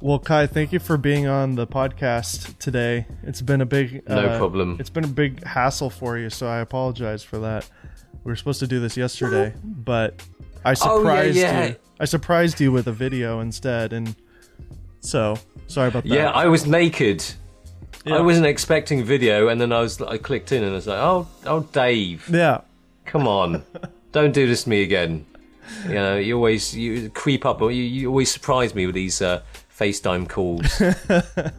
Well, Kai, thank you for being on the podcast today. It's been a big No uh, problem. It's been a big hassle for you, so I apologize for that. We were supposed to do this yesterday, but I Oh, yeah, surprised yeah. you. I surprised you with a video instead, and so sorry about that. Yeah, I was naked. Yeah. I wasn't expecting video, and then I was I clicked in and I was like, oh, oh, Dave, yeah. come on, don't do this to me again. You know, you always you creep up, or you, you always surprise me with these uh, FaceTime calls.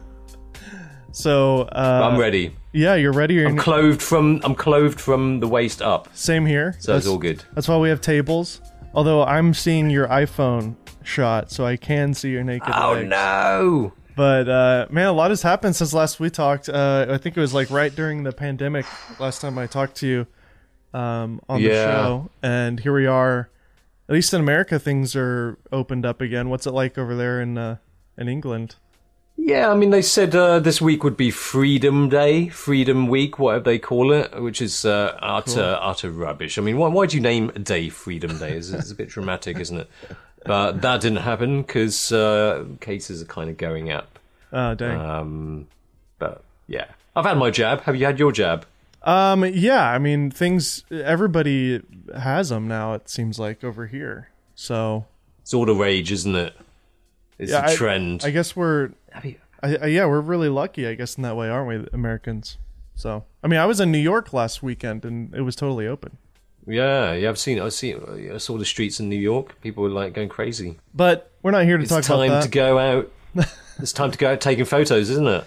So uh, I'm ready. Yeah, you're ready. You're I'm clothed from I'm clothed from the waist up, same here. so it's all good. That's why we have tables. Although I'm seeing your iPhone shot, so I can see your naked Oh legs. no! But uh, man, a lot has happened since last we talked. Uh, I think it was like right during the pandemic last time I talked to you um, on the Yeah. show, and here we are. At least in America, things are opened up again. What's it like over there in uh, in England? Yeah, I mean, they said uh, this week would be Freedom Day, Freedom Week, whatever they call it, which is uh, utter utter rubbish. I mean, why why do you name a day Freedom Day? It's, it's a bit dramatic, isn't it? But that didn't happen because uh, cases are kind of going up. Oh, dang. Um, but yeah, I've had my jab. Have you had your jab? Um, yeah, I mean, things. Everybody has them now. It seems like over here. So It's all the rage, isn't it? It's Yeah, a I- trend. I guess we're. Have you- I, I, yeah, we're really lucky, I guess, in that way, aren't we, Americans? So, I mean, I was in New York last weekend, and it was totally open. yeah, yeah, I've seen. I see. I saw the streets in New York. People were like going crazy. But we're not here to It's talk about that. It's time to go out. it's time to go out taking photos, isn't it?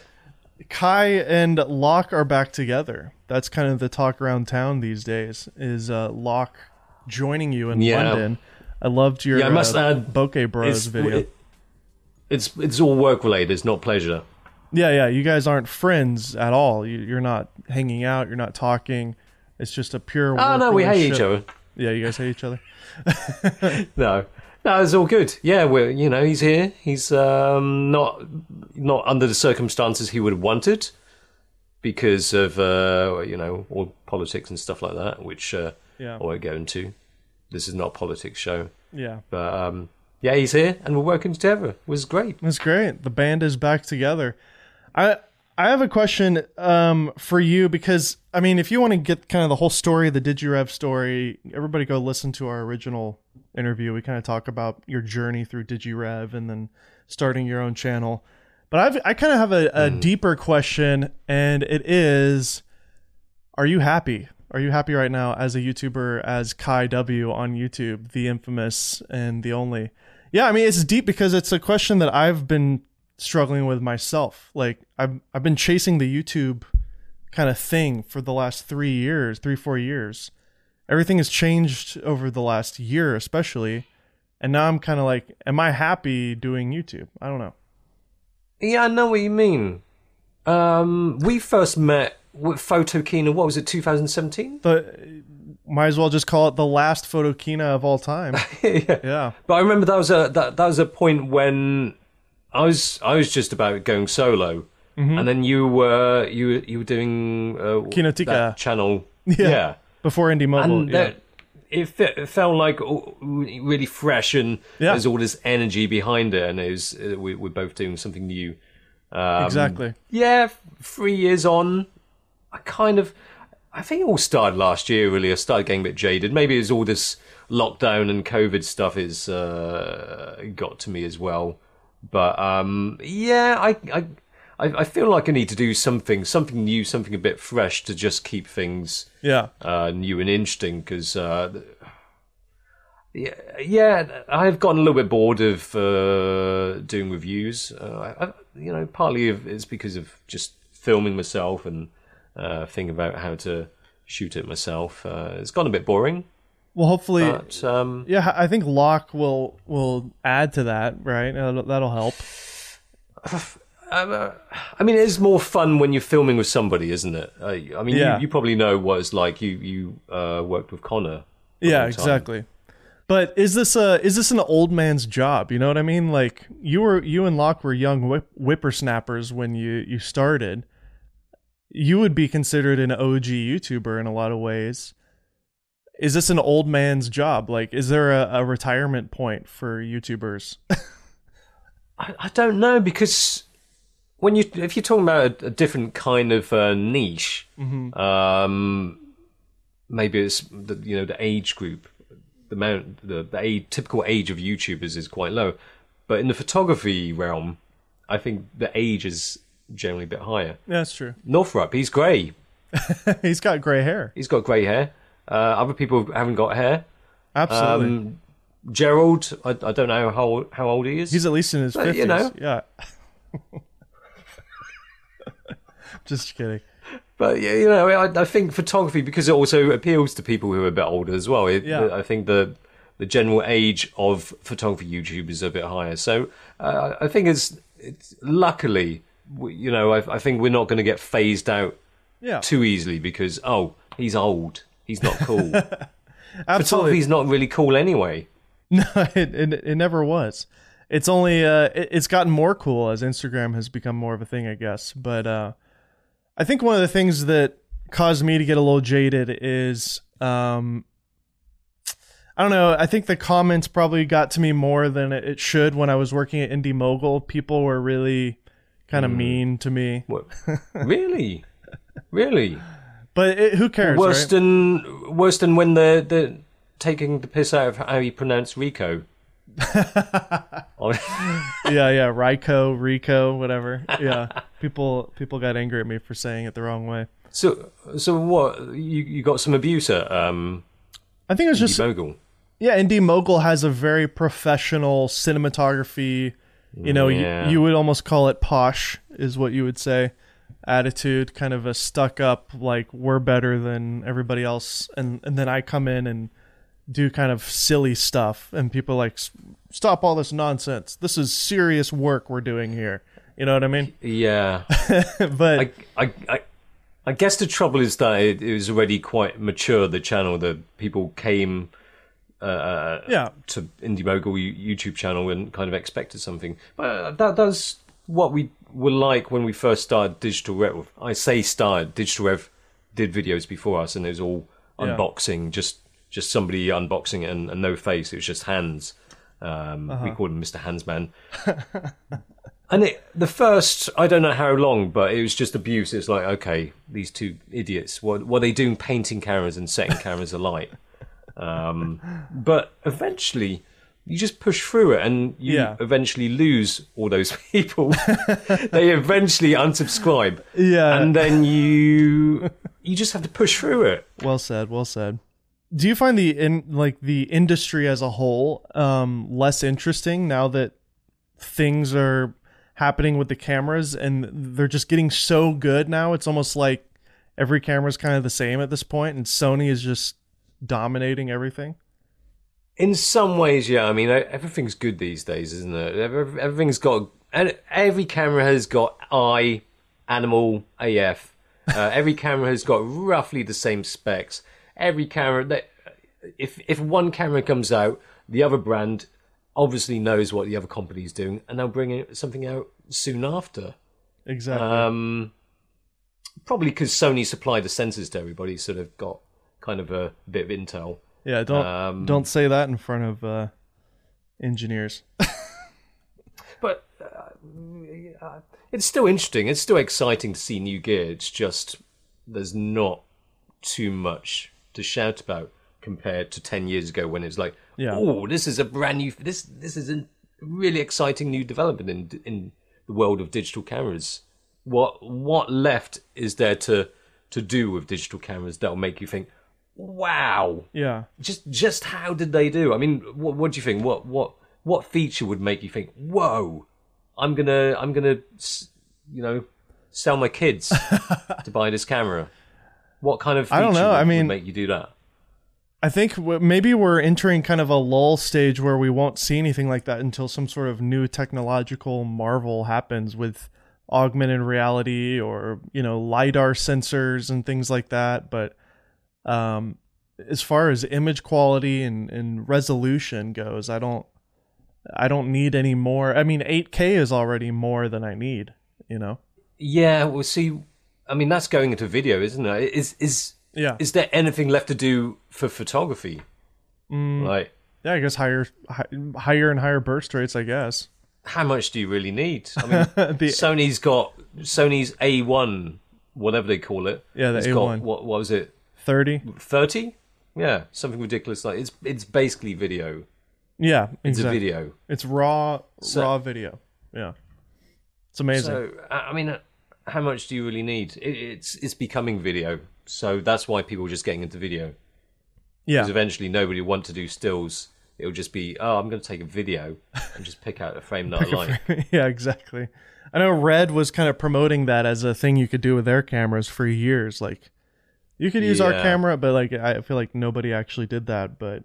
Kai and Locke are back together. That's kind of the talk around town these days. Is uh, Locke joining you in Yeah. London? I loved your Yeah, I must uh, add, Bokeh Bros video. it- it's it's all work related. It's not pleasure. yeah, yeah. You guys aren't friends at all. You, you're not hanging out. You're not talking. It's just a pure. Oh no, we hate each other. Yeah, you guys hate each other. No, no, it's all good. Yeah, we're you know he's here. He's um not not under the circumstances he would have wanted because of uh you know all politics and stuff like that, which uh, Yeah, I won't go into. This is not a politics show, yeah. but um yeah, he's here and we're working together. It was great. That's great. The band is back together. I I have a question um, for you because I mean, if you want to get kind of the whole story, the Digirev story, everybody go listen to our original interview. We kind of talk about your journey through Digirev and then starting your own channel. But I've I kind of have a, a deeper question, and it is: Are you happy? Are you happy right now as a YouTuber, as Kai W on YouTube, the infamous and the only? Yeah, I mean it's deep because it's a question that I've been struggling with myself. Like I've I've been chasing the YouTube kind of thing for the last three years, three four years. Everything has changed over the last year, especially, and now I'm kind of like, am I happy doing YouTube? I don't know. Yeah, I know what you mean. Um, we first met with Photokina. What was it? 2017. But might as well just call it the last Photokina of all time. yeah. Yeah, But I remember that was a that, that was a point when I was I was just about going solo, and then you were you you were doing uh, Kinotika. that channel. Yeah. Yeah, before Indie Mogul. and yeah. that, it, it felt like really fresh, and Yeah. there's all this energy behind it, and it was uh, we, we're both doing something new. Um, exactly. yeah, three years on, I kind of, I think it all started last year. Really, I started getting a bit jaded. Maybe it's all this lockdown and COVID stuff is uh, got to me as well. But um, yeah, I, I, I I feel like I need to do something, something new, something a bit fresh to just keep things Yeah, uh, new and interesting. Because uh, yeah, yeah, I've gotten a little bit bored of uh, doing reviews. Uh, I, I, you know, partly it's because of just filming myself and uh, thinking about how to shoot it myself. Uh, it's gone a bit boring, well, hopefully, but um, yeah. I think Locke will will add to that, right? That'll, that'll help. uh, I mean, it is more fun when you're filming with somebody, isn't it? Uh, I mean, Yeah. you, you probably know what it's like. You you uh, worked with Connor. Yeah, exactly. But is this a is this an old man's job? You know what I mean? Like you were you and Locke were young whip, whippersnappers when you you started. You would be considered an OG YouTuber in a lot of ways. Is this an old man's job? Like, is there a, a retirement point for YouTubers? I, I don't know because when you if you're talking about a, a different kind of uh, niche, um, maybe it's the you know the age group, the amount the the age, typical age of YouTubers is quite low, but in the photography realm, I think the age is generally a bit higher. Yeah, that's true. Northrup, he's grey. He's got gray hair. He's got grey hair. Uh, other people haven't got hair. Absolutely. Um, Gerald, I, I don't know how how old he is. He's at least in his fifties. you know. Yeah. Just kidding. But yeah, you know, I, I think photography because it also appeals to people who are a bit older as well. It, Yeah. I think the the general age of photography YouTubers is a bit higher. So uh, I think it's it's luckily, you know, I, I think we're not going to get phased out Yeah. too easily because oh, he's old, he's not cool. Absolutely. Photography's not really cool anyway. No, it, it it never was. It's only uh it, it's gotten more cool as Instagram has become more of a thing, I guess. But uh I think one of the things that caused me to get a little jaded is um I don't know, I think the comments probably got to me more than it it should when I was working at Indie Mogul. People were really kind of mean to me. What? really, really But it, who cares? worse right? than worse than when they're they're taking the piss out of how you pronounce Ricoh. Yeah, yeah, Rico, Rico, whatever. Yeah. people people got angry at me for saying it the wrong way. so so what? You you got some abuse at um I think it was just Mogul. Yeah, Indie Mogul has a very professional cinematography. You know, Yeah. you, you would almost call it posh, is what you would say. Attitude, kind of a stuck up, like we're better than everybody else, and and then I come in and do kind of silly stuff, and people are like stop all this nonsense. This is serious work we're doing here. You know what I mean? Yeah, but I, I I I guess the trouble is that it, it was already quite mature. The channel, the people came uh, yeah, to Indie Mogul YouTube channel and kind of expected something. But uh, that that's what we were like when we first started Digital Rev. I say started Digital Rev did videos before us, and it was all Yeah. unboxing, just just somebody unboxing it and, and no face. It was just hands. Um, We called him Mr. Handsman. and it, the first, I don't know how long, but it was just abuse. It's like, okay, these two idiots, what, what are they doing painting cameras and setting cameras alight? Um, but eventually, you just push through it and you Yeah. eventually lose all those people. they eventually unsubscribe. yeah. And then you you just have to push through it. Well said. Well said. Do you find the in like the industry as a whole um, less interesting now that things are happening with the cameras and they're just getting so good now? It's almost like every camera's kind of the same at this point, and Sony is just dominating everything. In some ways, yeah. I mean, everything's good these days, isn't it? Everything's got, and every camera has got eye, animal, AF. Uh, every camera has got roughly the same specs. Every camera that, if if one camera comes out, the other brand obviously knows what the other company is doing, and they'll bring something out soon after. Exactly. Um, probably because Sony supply the sensors to everybody, sort they've got kind of a bit of intel. yeah. Don't um, don't say that in front of uh, engineers. but uh, it's still interesting. It's still exciting to see new gear. It's just there's not too much to shout about compared to ten years ago when it's like, Yeah. oh, this is a brand new. This this is a really exciting new development in in the world of digital cameras. What what left is there to to do with digital cameras that'll make you think, wow, Yeah. just just how did they do? I mean, what what do you think? What what what feature would make you think, whoa, I'm gonna I'm gonna you know sell my kids to buy this camera? What kind of feature I don't know. Would, I mean- make you do that? I think maybe we're entering kind of a lull stage where we won't see anything like that until some sort of new technological marvel happens with augmented reality or you know lidar sensors and things like that. But um, as far as image quality and, and resolution goes, I don't I don't need any more. I mean, 8K is already more than I need. You know. Yeah, well, see, I mean that's going into video, isn't it? Is is Yeah. is there anything left to do for photography? Mm, Like, yeah. I guess higher hi, higher and higher burst rates. I guess. how much do you really need? I mean, The- Sony's got Sony's A1, whatever they call it. Yeah, the It's A1. Got, what, what was it? 30. Thirty? Yeah, something ridiculous like it's. It's basically video. Yeah, It's exactly. a video. It's raw So- raw video. Yeah. It's amazing. So I I mean, uh, how much do you really need? It, it's it's becoming video, so that's why people are just getting into video. yeah. Because eventually nobody will want to do stills. It'll just be, oh, I'm going to take a video and just pick out a frame that I like. yeah, exactly. I know Red was kind of promoting that as a thing you could do with their cameras for years. Like, you could use our camera, but like, I feel like nobody actually did that. But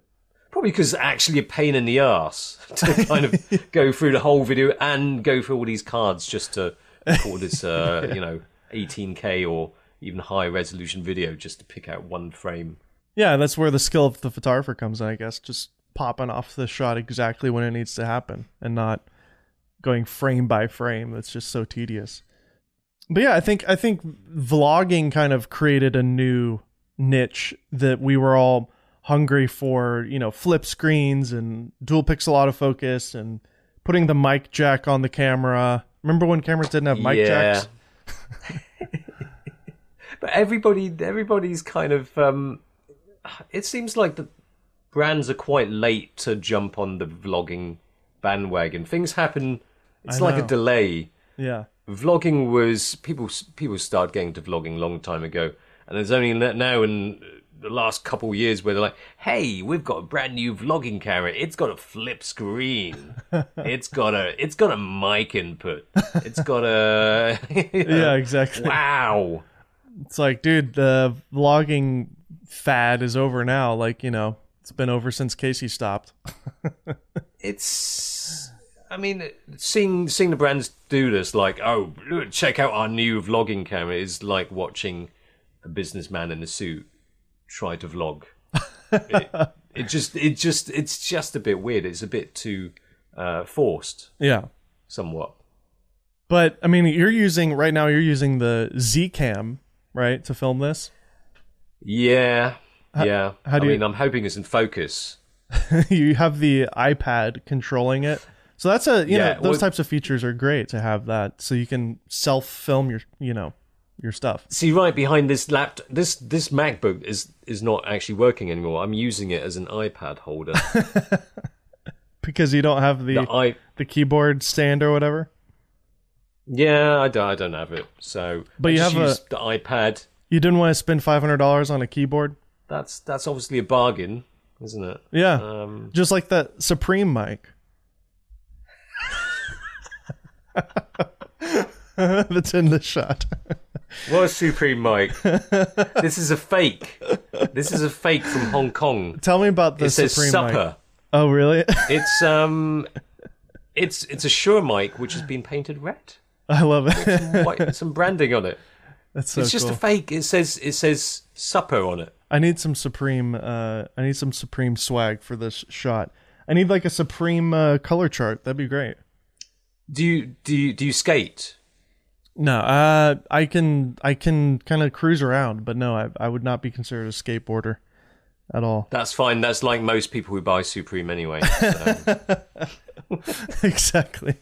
Probably because it's actually a pain in the ass to kind of go through the whole video and go through all these cards just to record this, uh, you know, 18K or even high resolution video just to pick out one frame. yeah, that's where the skill of the photographer comes in, I guess. Just popping off the shot exactly when it needs to happen and not going frame by frame. That's just so tedious. But yeah, I think I think vlogging kind of created a new niche that we were all hungry for, you know, flip screens and dual pixel autofocus and putting the mic jack on the camera. Remember when cameras didn't have mic jacks? but everybody, everybody's kind of. Um, it seems like the brands are quite late to jump on the vlogging bandwagon. Things happen. It's I like know. a delay. Yeah. Vlogging was people people started getting to vlogging a long time ago and there's only now in the last couple of years where they're like hey we've got a brand new vlogging camera it's got a flip screen it's got a it's got a mic input it's got a Yeah, exactly. wow It's like, dude, the vlogging fad is over now. Like, you know, it's been over since Casey stopped. it's I mean, seeing seeing the brands do this, like, oh, check out our new vlogging camera, is like watching a businessman in a suit try to vlog. it, it just, it just, it's just a bit weird. It's a bit too uh, forced, Yeah. somewhat. But I mean, you're using right now. You're using the Z Cam, right, to film this. Yeah, yeah. how do I you- mean, I'm hoping it's in focus. you have the iPad controlling it, so that's a you Yeah, know those well- types of features are great to have that, so you can self film your you know your stuff. See, right behind this laptop, this this MacBook is is not actually working anymore. I'm using it as an iPad holder. Because you don't have the the i the keyboard stand or whatever. Yeah, I don't, I don't have it. So, But I you have a- the iPad. You didn't want to spend five hundred dollars on a keyboard. That's that's obviously a bargain, isn't it? Yeah, Um, just like that Supreme mic. That's in the shot. what a supreme mic! this is a fake. This is a fake from Hong Kong. Tell me about the It says Supreme supper. mic. Oh, really? It's um, it's it's a Shure mic which has been painted red. I love it. White, some branding on it. That's so it's just cool. a fake. It says it says supper on it. I need some Supreme. Uh, I need some Supreme swag for this shot. I need like a Supreme uh, color chart. That'd be great. Do you do you do you skate? No, uh, I can I can kind of cruise around, but no, I I would not be considered a skateboarder at all. That's fine. That's like most people who buy Supreme anyway. So. exactly.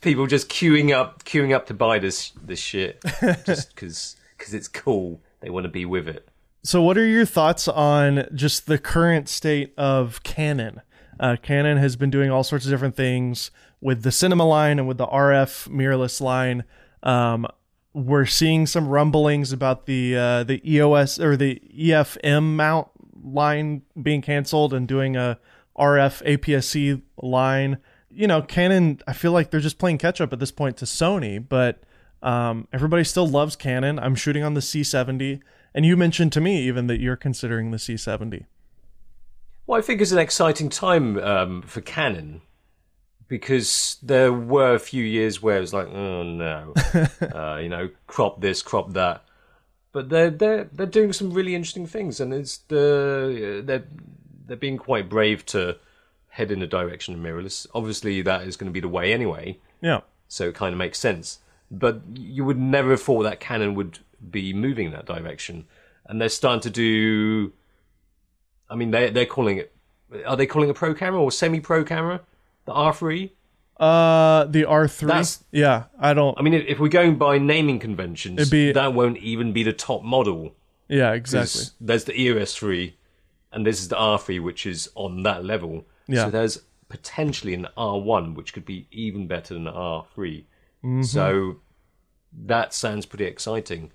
people just queuing up, queuing up to buy this this shit just because it's cool. They want to be with it. So, what are your thoughts on just the current state of Canon? Uh, Canon has been doing all sorts of different things with the cinema line and with the RF mirrorless line. Um, we're seeing some rumblings about the uh, the EOS or the EFM mount line being canceled and doing a RF APS-C line. You know, Canon. I feel like they're just playing catch up at this point to Sony, but um, everybody still loves Canon. I'm shooting on the C70, and you mentioned to me even that you're considering the C70. Well, I think it's an exciting time um, for Canon because there were a few years where it was like, oh no, uh, you know, crop this, crop that. But they're they're they're doing some really interesting things, and it's the they're they're being quite brave to head in the direction of mirrorless. Obviously, that is going to be the way anyway. Yeah, so it kind of makes sense. But you would never have thought that Canon would be moving in that direction, and they're starting to do. I mean, they they're calling it. Are they calling a pro camera or semi pro camera? The R3. Uh, the R3. Yeah, I don't. I mean, if we're going by naming conventions, It'd be- that won't even be the top model. Yeah, exactly. There's the EOS 3, and this is the R3, which is on that level. Yeah. So there's potentially an R1, which could be even better than the R3. Mm-hmm. So that sounds pretty exciting.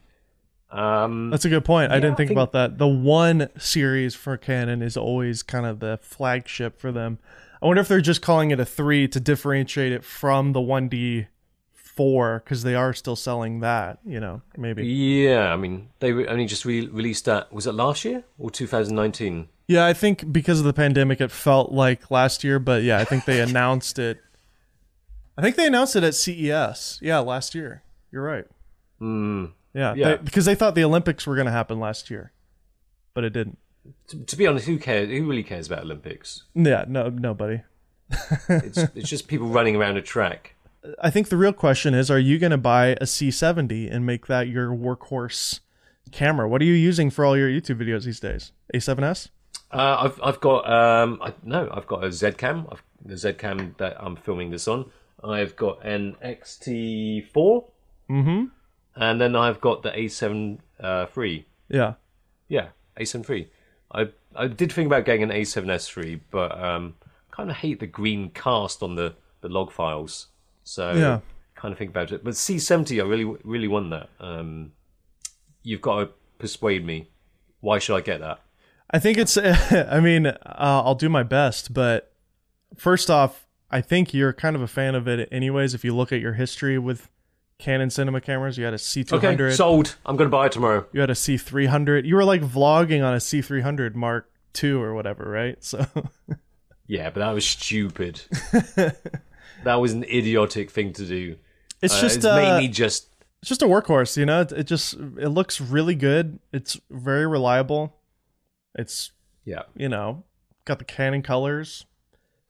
Um, That's a good point. I didn't I think, think- about that. The one series for Canon is always kind of the flagship for them. I wonder if they're just calling it a three to differentiate it from the 1D four because they are still selling that. You know, maybe. yeah, I mean, they re- only just re- released that. Was it last year or 2019? Yeah, I think because of the pandemic, it felt like last year, but yeah, I think they announced it. I think they announced it at CES. Yeah, last year. You're right. Hmm. Yeah, Yeah. they- because they thought the Olympics were going to happen last year, but it didn't. To, to be honest, who cares? Who really cares about Olympics? Yeah, no, nobody. It's it's just people running around a track. I think the real question is: Are you going to buy a C70 and make that your workhorse camera? What are you using for all your YouTube videos these days? A7S? Uh, I've I've got um I, no I've got a Zcam. I've, the Zcam that I'm filming this on. I've got an XT4, Mm-hmm. And then I've got the A7 uh, III. Yeah. Yeah, A7 three. I I did think about getting an A7S three, but um, kind of hate the green cast on the the log files. So Yeah. kind of think about it. But C70, I really really want that. Um, you've got to persuade me. Why should I get that? I think it's. I mean, uh, I'll do my best, but first off, I think you're kind of a fan of it, anyways. If you look at your history with Canon cinema cameras, you had a C200, Okay, sold. I'm going to buy it tomorrow. you had a C300. You were like vlogging on a C300 Mark II or whatever, right? So Yeah, but that was stupid. that was an idiotic thing to do. it's Uh, just it's uh, mainly just it's just a workhorse, you know. It, it just it looks really good. It's very reliable. It's yeah. you know got the Canon colors.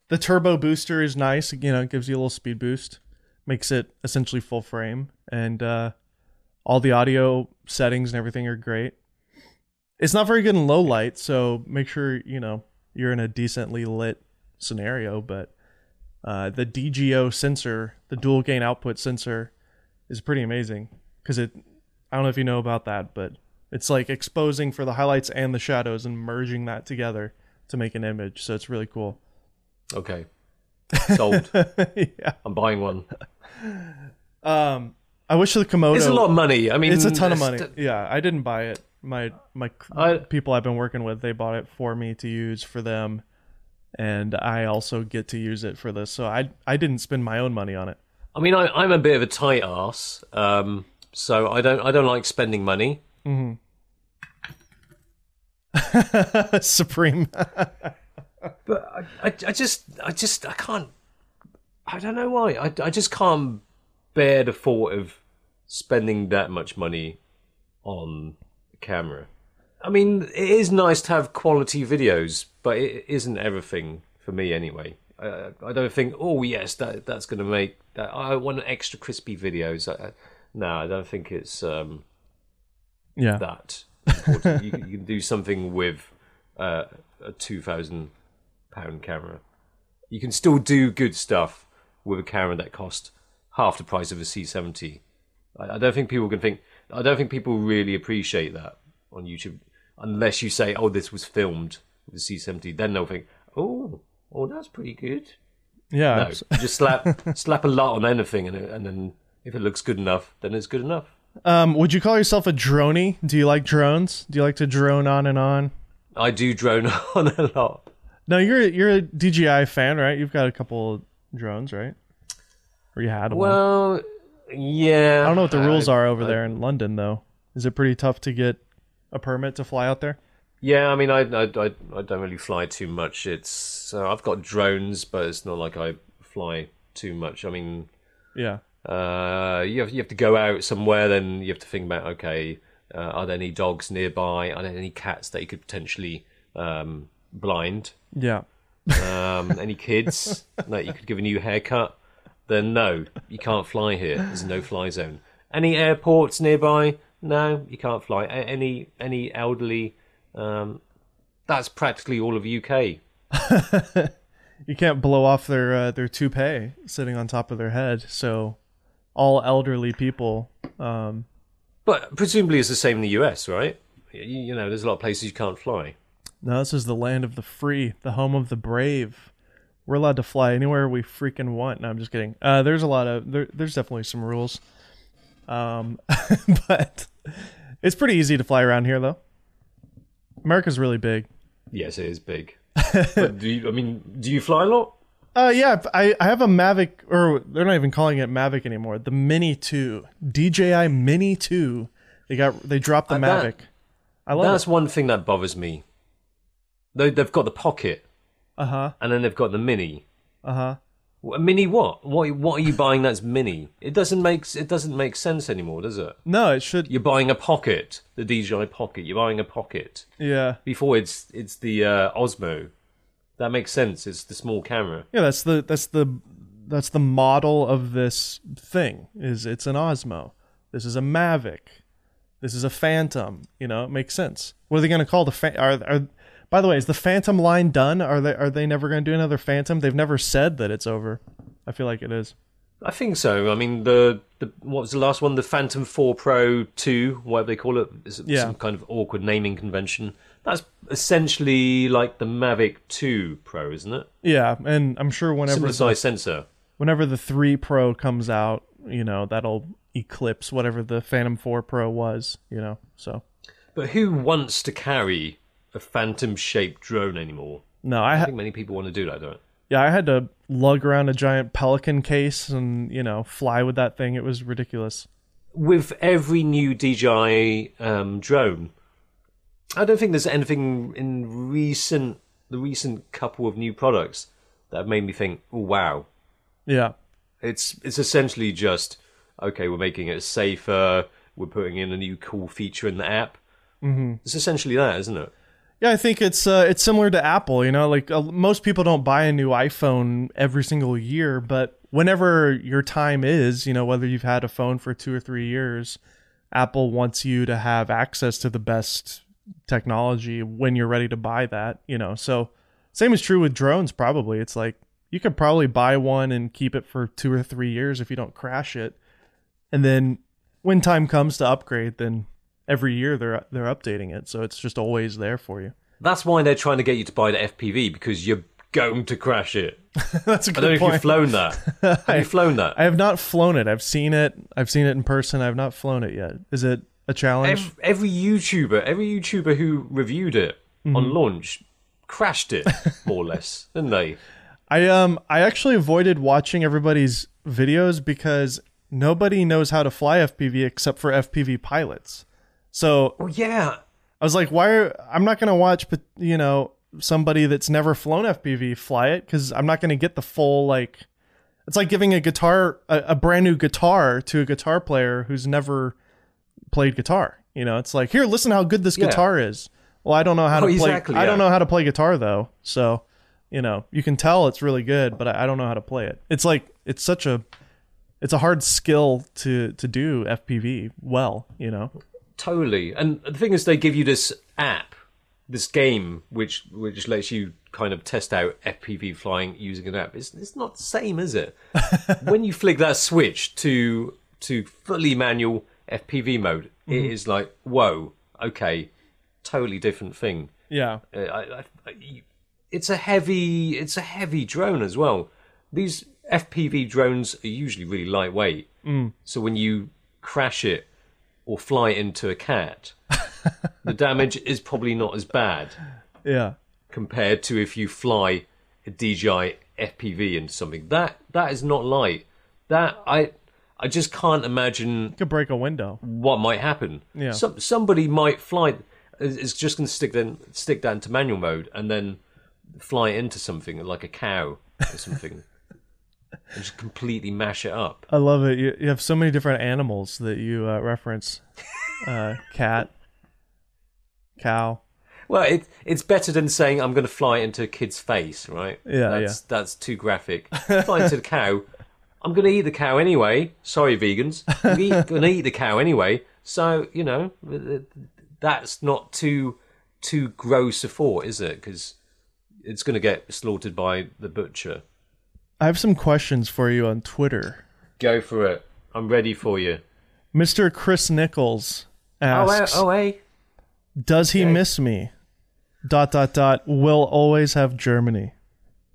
The turbo booster is nice. You know, it gives you a little speed boost, makes it essentially full frame, and uh, all the audio settings and everything are great. It's not very good in low light, so make sure you know you're in a decently lit scenario. But uh, the DGO sensor, the dual gain output sensor, is pretty amazing because it. I don't know if you know about that, but it's like exposing for the highlights and the shadows and merging that together to make an image. So it's really cool. Okay. Sold. yeah. I'm buying one. Um, I wish the Komodo. It's a lot of money. I mean, It's a ton of money. Yeah, I didn't buy it. My my I- people I've been working with, they bought it for me to use for them, and I also get to use it for this. So I I didn't spend my own money on it. I mean, I, I'm a bit of a tight ass, um, so I don't I don't like spending money. Supreme. But I, I, I just I just I can't. I don't know why. I, I just can't bear the thought of spending that much money on a camera. I mean, it is nice to have quality videos, but it isn't everything for me anyway. I, I don't think, oh yes, that that's going to make that. I want extra crispy videos. I, I, no, I don't think it's um, yeah. that. important. you, can, you can do something with uh, a two thousand pound camera. You can still do good stuff with a camera that cost half the price of a C seventy. I, I don't think people can think. I don't think people really appreciate that on YouTube unless you say, "Oh, this was filmed with a C seventy." Then they'll think, "Oh, oh, that's pretty good." Yeah. No, just slap slap a lot on anything, and, and then if it looks good enough, then it's good enough. Um, would you call yourself a droney? Do you like drones? Do you like to drone on and on? I do drone on a lot. No, you're you're a DJI fan, right? You've got a couple drones, right? Or you had one. Well, yeah. I don't know what the rules I- are over there in London, though. Is it pretty tough to get a permit to fly out there? Yeah, I mean, I, I, I, I don't really fly too much. It's so I've got drones, but it's not like I fly too much. I mean, Yeah. uh, you have you have to go out somewhere, then you have to think about okay, uh, are there any dogs nearby? Are there any cats that you could potentially um, blind? Yeah. Um, any kids that you could give a new haircut? Then no, you can't fly here. There's no-fly zone. Any airports nearby? No, you can't fly. A- any any elderly? Um, that's practically all of UK. you can't blow off their uh, their toupee sitting on top of their head. So all elderly people. Um, But presumably it's the same in the US, right? You, you know, there's a lot of places you can't fly. No, this is the land of the free, the home of the brave. We're allowed to fly anywhere we freaking want. No, I'm just kidding. Uh, there's a lot of there, there's definitely some rules. Um, but it's pretty easy to fly around here though. America's really big. Yes, it is big. but do you, I mean, do you fly a lot? Uh, yeah, I, I have a Mavic, or they're not even calling it Mavic anymore. The Mini Two, DJI Mini Two. They got they dropped the Uh, that- Mavic. I love That's it. one thing that bothers me. They, they've got the pocket, Uh huh. and then they've got the mini. Uh huh. Mini what? What what are you buying that's mini? It doesn't make it doesn't make sense anymore, does it? No, it should. You're buying a pocket, the DJI Pocket. You're buying a pocket. Yeah, Before it's it's the uh, Osmo. That makes sense. It's the small camera. yeah. That's the that's the that's the model of this thing. Is it's an Osmo. This is a Mavic. This is a Phantom. You know, it makes sense. What are they going to call the fa- are are? By the way, is the Phantom line done? Are they are they never going to do another Phantom? They've never said that it's over. I feel like it is. I think so. I mean, the, the what was the last one? The Phantom 4 Pro 2, whatever they call it. Is Yeah. some kind of awkward naming convention. That's essentially like the Mavic 2 Pro, isn't it? Yeah, and I'm sure whenever Similar size sensor. whenever the 3 Pro comes out, you know, that'll eclipse whatever the Phantom 4 Pro was, you know. So, But who wants to carry a phantom shaped drone anymore? no, I I ha- think many people want to do that, don't yeah, I had to lug around a giant Pelican case and, you know, fly with that thing. It was ridiculous. With every new DJI um, drone, I don't think there's anything in recent the recent couple of new products that have made me think, oh wow, Yeah. It's it's essentially just okay. We're making it safer. We're putting in a new cool feature in the app. Mm-hmm. It's essentially that, isn't it? Yeah, I think it's uh, it's similar to Apple. You know, like uh, most people don't buy a new iPhone every single year, but whenever your time is, you know, whether you've had a phone for two or three years, Apple wants you to have access to the best technology when you're ready to buy that. You know, so same is true with drones. Probably, it's like you could probably buy one and keep it for two or three years if you don't crash it, and then when time comes to upgrade, then every year they're they're updating it, so it's just always there for you. That's why they're trying to get you to buy the FPV because you're going to crash it. That's a I don't know good if point. you've flown that. Have you flown that? I have not flown it. I've seen it. I've seen it in person. I've not flown it yet. Is it a challenge? Every, every YouTuber, every YouTuber who reviewed it Mm-hmm. on launch crashed it more or less, didn't they? I um I actually avoided watching everybody's videos because nobody knows how to fly FPV except for FPV pilots. So Well, yeah. I was like, why? Are, I'm not gonna watch, you know, somebody that's never flown FPV fly it because I'm not gonna get the full like. It's like giving a guitar, a, a brand new guitar to a guitar player who's never played guitar. You know, it's like, here, listen how good this Yeah. guitar is. Well, I don't know how Oh, to play. exactly, I don't know how to play guitar though, so you know, you can tell it's really good, but I, I don't know how to play it. It's like it's such a, it's a hard skill to to do FPV well. You know. Totally. And the thing is, they give you this app, this game, which which lets you kind of test out FPV flying using an app. It's it's not the same, is it? when you flick that switch to to fully manual FPV mode, it is like whoa, okay, totally different thing. Yeah. Uh, I, I, I, it's a heavy it's a heavy drone as well. These FPV drones are usually really lightweight, so when you crash it or fly into a cat, the damage is probably not as bad Yeah. compared to if you fly a DJI FPV into something. That that is not light. That I I just can't imagine could break a window. what might happen. Yeah. Some, somebody might fly. is is just going to stick then stick that into manual mode and then fly into something like a cow or something, and just completely mash it up. I love it. You, you have so many different animals that you uh, reference. Uh, cat, cow. Well, it it's better than saying I'm going to fly into a kid's face, right? Yeah, that's, That's too graphic. fly into the cow. I'm going to eat the cow anyway. Sorry, vegans. I'm going to eat the cow anyway. So you know, that's not too too gross a thought, is it? Because it's going to get slaughtered by the butcher. I have some questions for you on Twitter. Go for it. I'm ready for you. Mr. Chris Nichols Oh, asks, hey, oh, hey. "Does he okay. miss me?" Dot dot dot. Will always have Germany.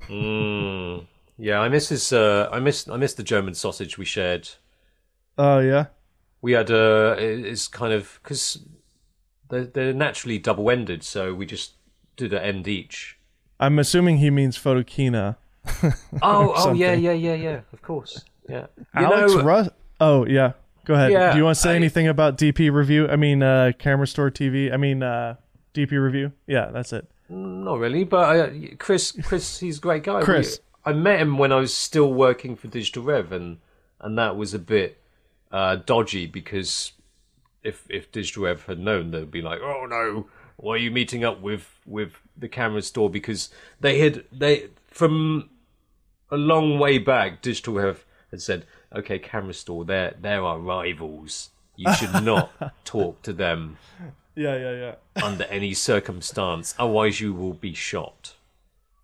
Mm. Yeah, I miss his. Uh, I miss. I miss the German sausage we shared. Oh yeah. We had uh, it's kind of because they're, they're naturally double ended, so we just did an end each. I'm assuming he means Photokina. Oh, oh yeah, yeah, yeah, yeah. Of course, yeah. You Alex know, Russ. Oh yeah. Go ahead. Yeah, Do you want to say I- anything about DP review? I mean, uh, Camera Store TV. I mean, uh, DP review. Yeah, that's it. Not really, but uh, Chris, Chris, he's a great guy. Chris. I met him when I was still working for Digital Rev, and and that was a bit uh, dodgy because if if Digital Rev had known, they'd be like, "Oh no, why are you meeting up with with the camera store?" Because they had they from a long way back, Digital have had said, "Okay, camera store, they're they're our rivals. You should not talk to them." Yeah, yeah, yeah. under any circumstance, otherwise you will be shot.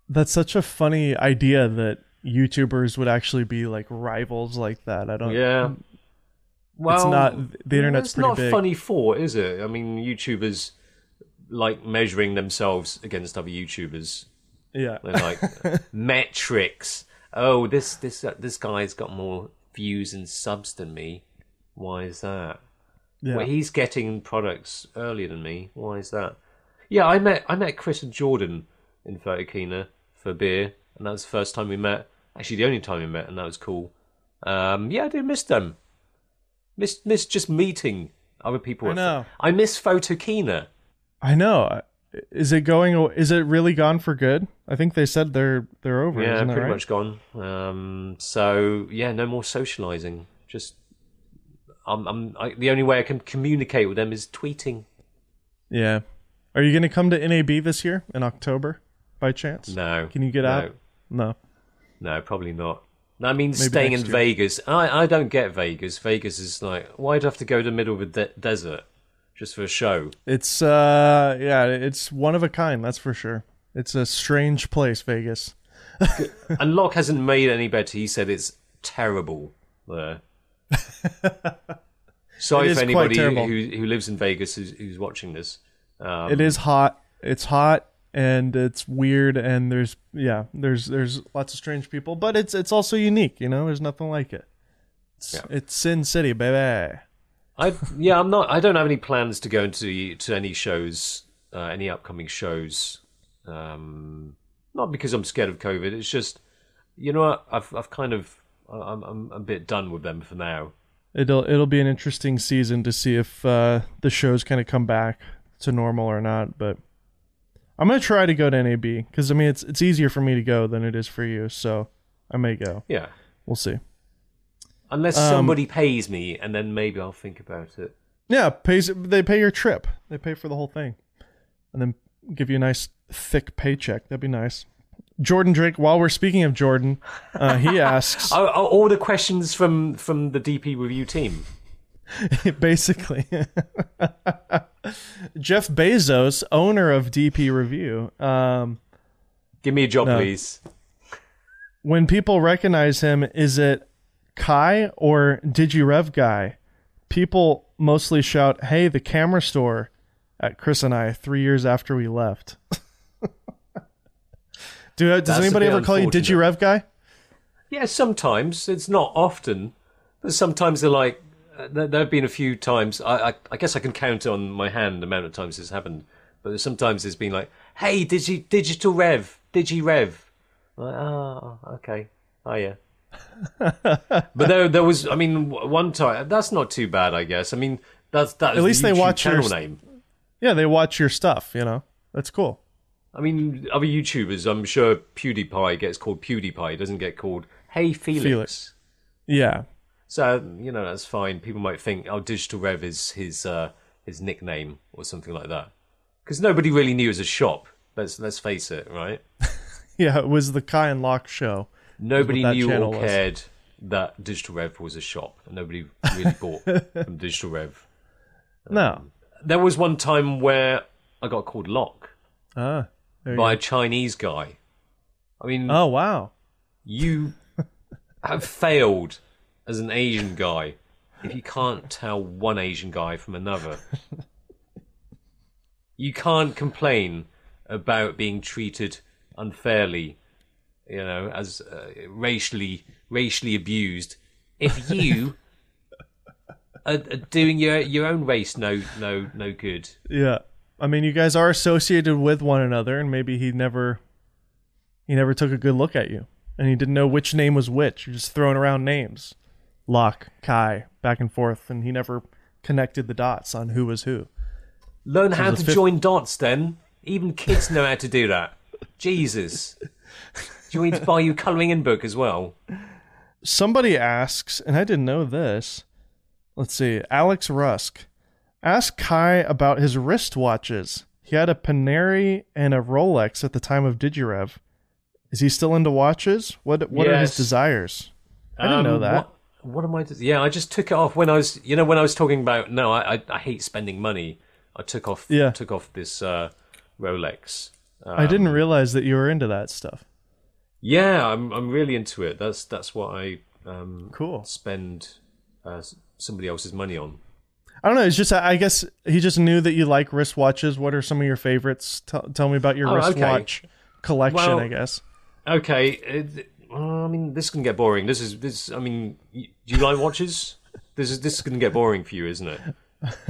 That's such a funny idea that YouTubers would actually be like rivals like that. I don't. Yeah. Well, It's not. The internet's it's pretty not big. funny for, is it? I mean, YouTubers like measuring themselves against other YouTubers. Yeah. They're like metrics. Oh, this this uh, this guy's got more views and subs than me. Why is that? Yeah. Well, he's getting products earlier than me. Why is that? Yeah, I met I met Chris and Jordan in Photokina for beer, and that was the first time we met. Actually, the only time we met, and that was cool. Um, yeah, I do miss them. Miss miss just meeting other people. I know. I miss Photokina. I know. Is it going? Is it really gone for good? I think they said they're they're over. Yeah, pretty right? much gone. Um, so yeah, no more socializing. Just, I'm, I'm I, the only way I can communicate with them is tweeting. Yeah. Are you going to come to NAB this year in October by chance? No, Can you get no, out? No. No, probably not. I mean, Maybe staying in year. Vegas. I, I don't get Vegas. Vegas is like, why do I have to go to the middle of a de- desert just for a show? It's uh yeah, it's one of a kind, that's for sure. It's a strange place, Vegas. and Locke hasn't made it any better. He said it's terrible there. Sorry for anybody who who lives in Vegas who's, who's watching this. Um, It is hot. It's hot and it's weird and there's yeah, there's there's lots of strange people, but it's it's also unique, you know? There's nothing like it. It's, Yeah. it's Sin City, baby. I yeah, I'm not. I don't have any plans to go into to any shows, uh, any upcoming shows. Um, not because I'm scared of COVID. It's just, you know, what? I've I've kind of I'm I'm a bit done with them for now. It'll it'll be an interesting season to see if uh, the shows kind of come back to normal or not. But I'm gonna try to go to NAB because I mean it's it's easier for me to go than it is for you, so I may go. Yeah, We'll see. Unless Um, somebody pays me, and then maybe I'll think about it. Yeah, pays they pay your trip. They pay for the whole thing, and then give you a nice thick paycheck. That'd be nice. Jordan Drake. While we're speaking of Jordan, uh, he asks all the questions from from the DP review team. basically Jeff Bezos, owner of DP Review. Um, Give me a job, No. please. when people recognize him, is it Kai or Digirev guy? People mostly shout, "Hey, the camera store!" at Chris and I three years after we left. Do does That's anybody ever call you. Digirev guy? Yeah, sometimes it's not often, but sometimes they're like. Uh, there, have been a few times. I, I I guess I can count on my hand the amount of times this happened. But sometimes it's been like, "Hey, digi digital rev, digi rev." Like, oh, okay, oh yeah. But there there was. I mean, one time that's not too bad, I guess. I mean, that's that's At least the they watch your channel name. Yeah, they watch your stuff. You know, that's cool. I mean, other YouTubers, I'm sure PewDiePie gets called PewDiePie. Doesn't get called Hey Felix. Felix. Yeah, So you know that's fine. People might think, "Oh, Digital Rev is his uh, his nickname or something like that," because nobody really knew it was a shop. Let's let's face it, right? yeah. It was the Kai and Locke show. Nobody knew or was. cared that Digital Rev was a shop, and nobody really bought from Digital Rev. No. There was one time where I got called Locke. Ah. By a. Chinese guy. I mean, Oh wow. you have failed as an Asian guy if you can't tell one Asian guy from another. you can't complain about being treated unfairly, you know, as uh, racially racially abused if you are, are doing your your own race no no no good. Yeah. I mean, you guys are associated with one another, and maybe he never, he never took a good look at you, and he didn't know which name was which. You're just throwing around names, Locke, Kai, back and forth, and he never connected the dots on who was who. Learn how to fifth- join dots then. Even kids know how to do that. Jesus. Do you want me to buy you a colouring in book as well? Somebody asks, and I didn't know this. Let's see, Alex Rusk. Ask Kai about his wristwatches. He had a Panerai and a Rolex at the time of Digirev. Is he still into watches? What What are his desires? I didn't know Um, that. What, what am I? Yeah, I just took it off when I was. You know, when I was talking about no, I I, I hate spending money. I took off. Yeah. Took off this uh, Rolex. I didn't realize that you were into that stuff. Yeah, I'm I'm really into it. That's that's what I um, Cool. spend uh, somebody else's money on. I don't know. It's just I guess he just knew that you like wristwatches. What are some of your favorites? Tell, tell me about your Oh, okay. wristwatch collection. Well- I guess. Okay, it, uh, I mean this can get boring. This is this. I mean, do you like watches? This is this is going to get boring for you, isn't it?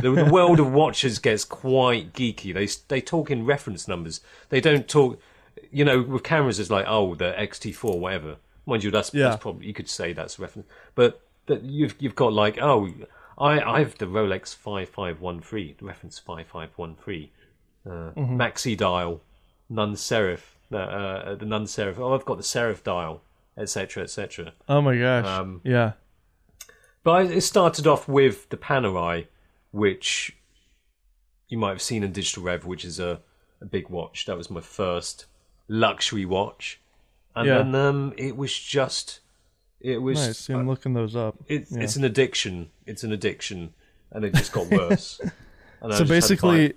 The, the world of watches gets quite geeky. They they talk in reference numbers. They don't talk. You know, with cameras, it's like oh, the XT4, whatever. Mind you, that's, Yeah. that's probably you could say that's a reference. But that you've you've got like oh, I I have the Rolex five five one three, the reference five five one three, uh, maxi dial, non serif, uh, uh, the non serif. Oh, I've got the serif dial, etc. etc. Oh my gosh. Um, yeah. But it started off with the Panerai, which you might have seen in Digital Rev, which is a, a big watch. That was my first luxury watch, and Yeah. then um, it was just it was Nice. See, I'm looking those up. it's Yeah. it's an addiction. It's an addiction, and it just got worse. And I so just had to basically, find-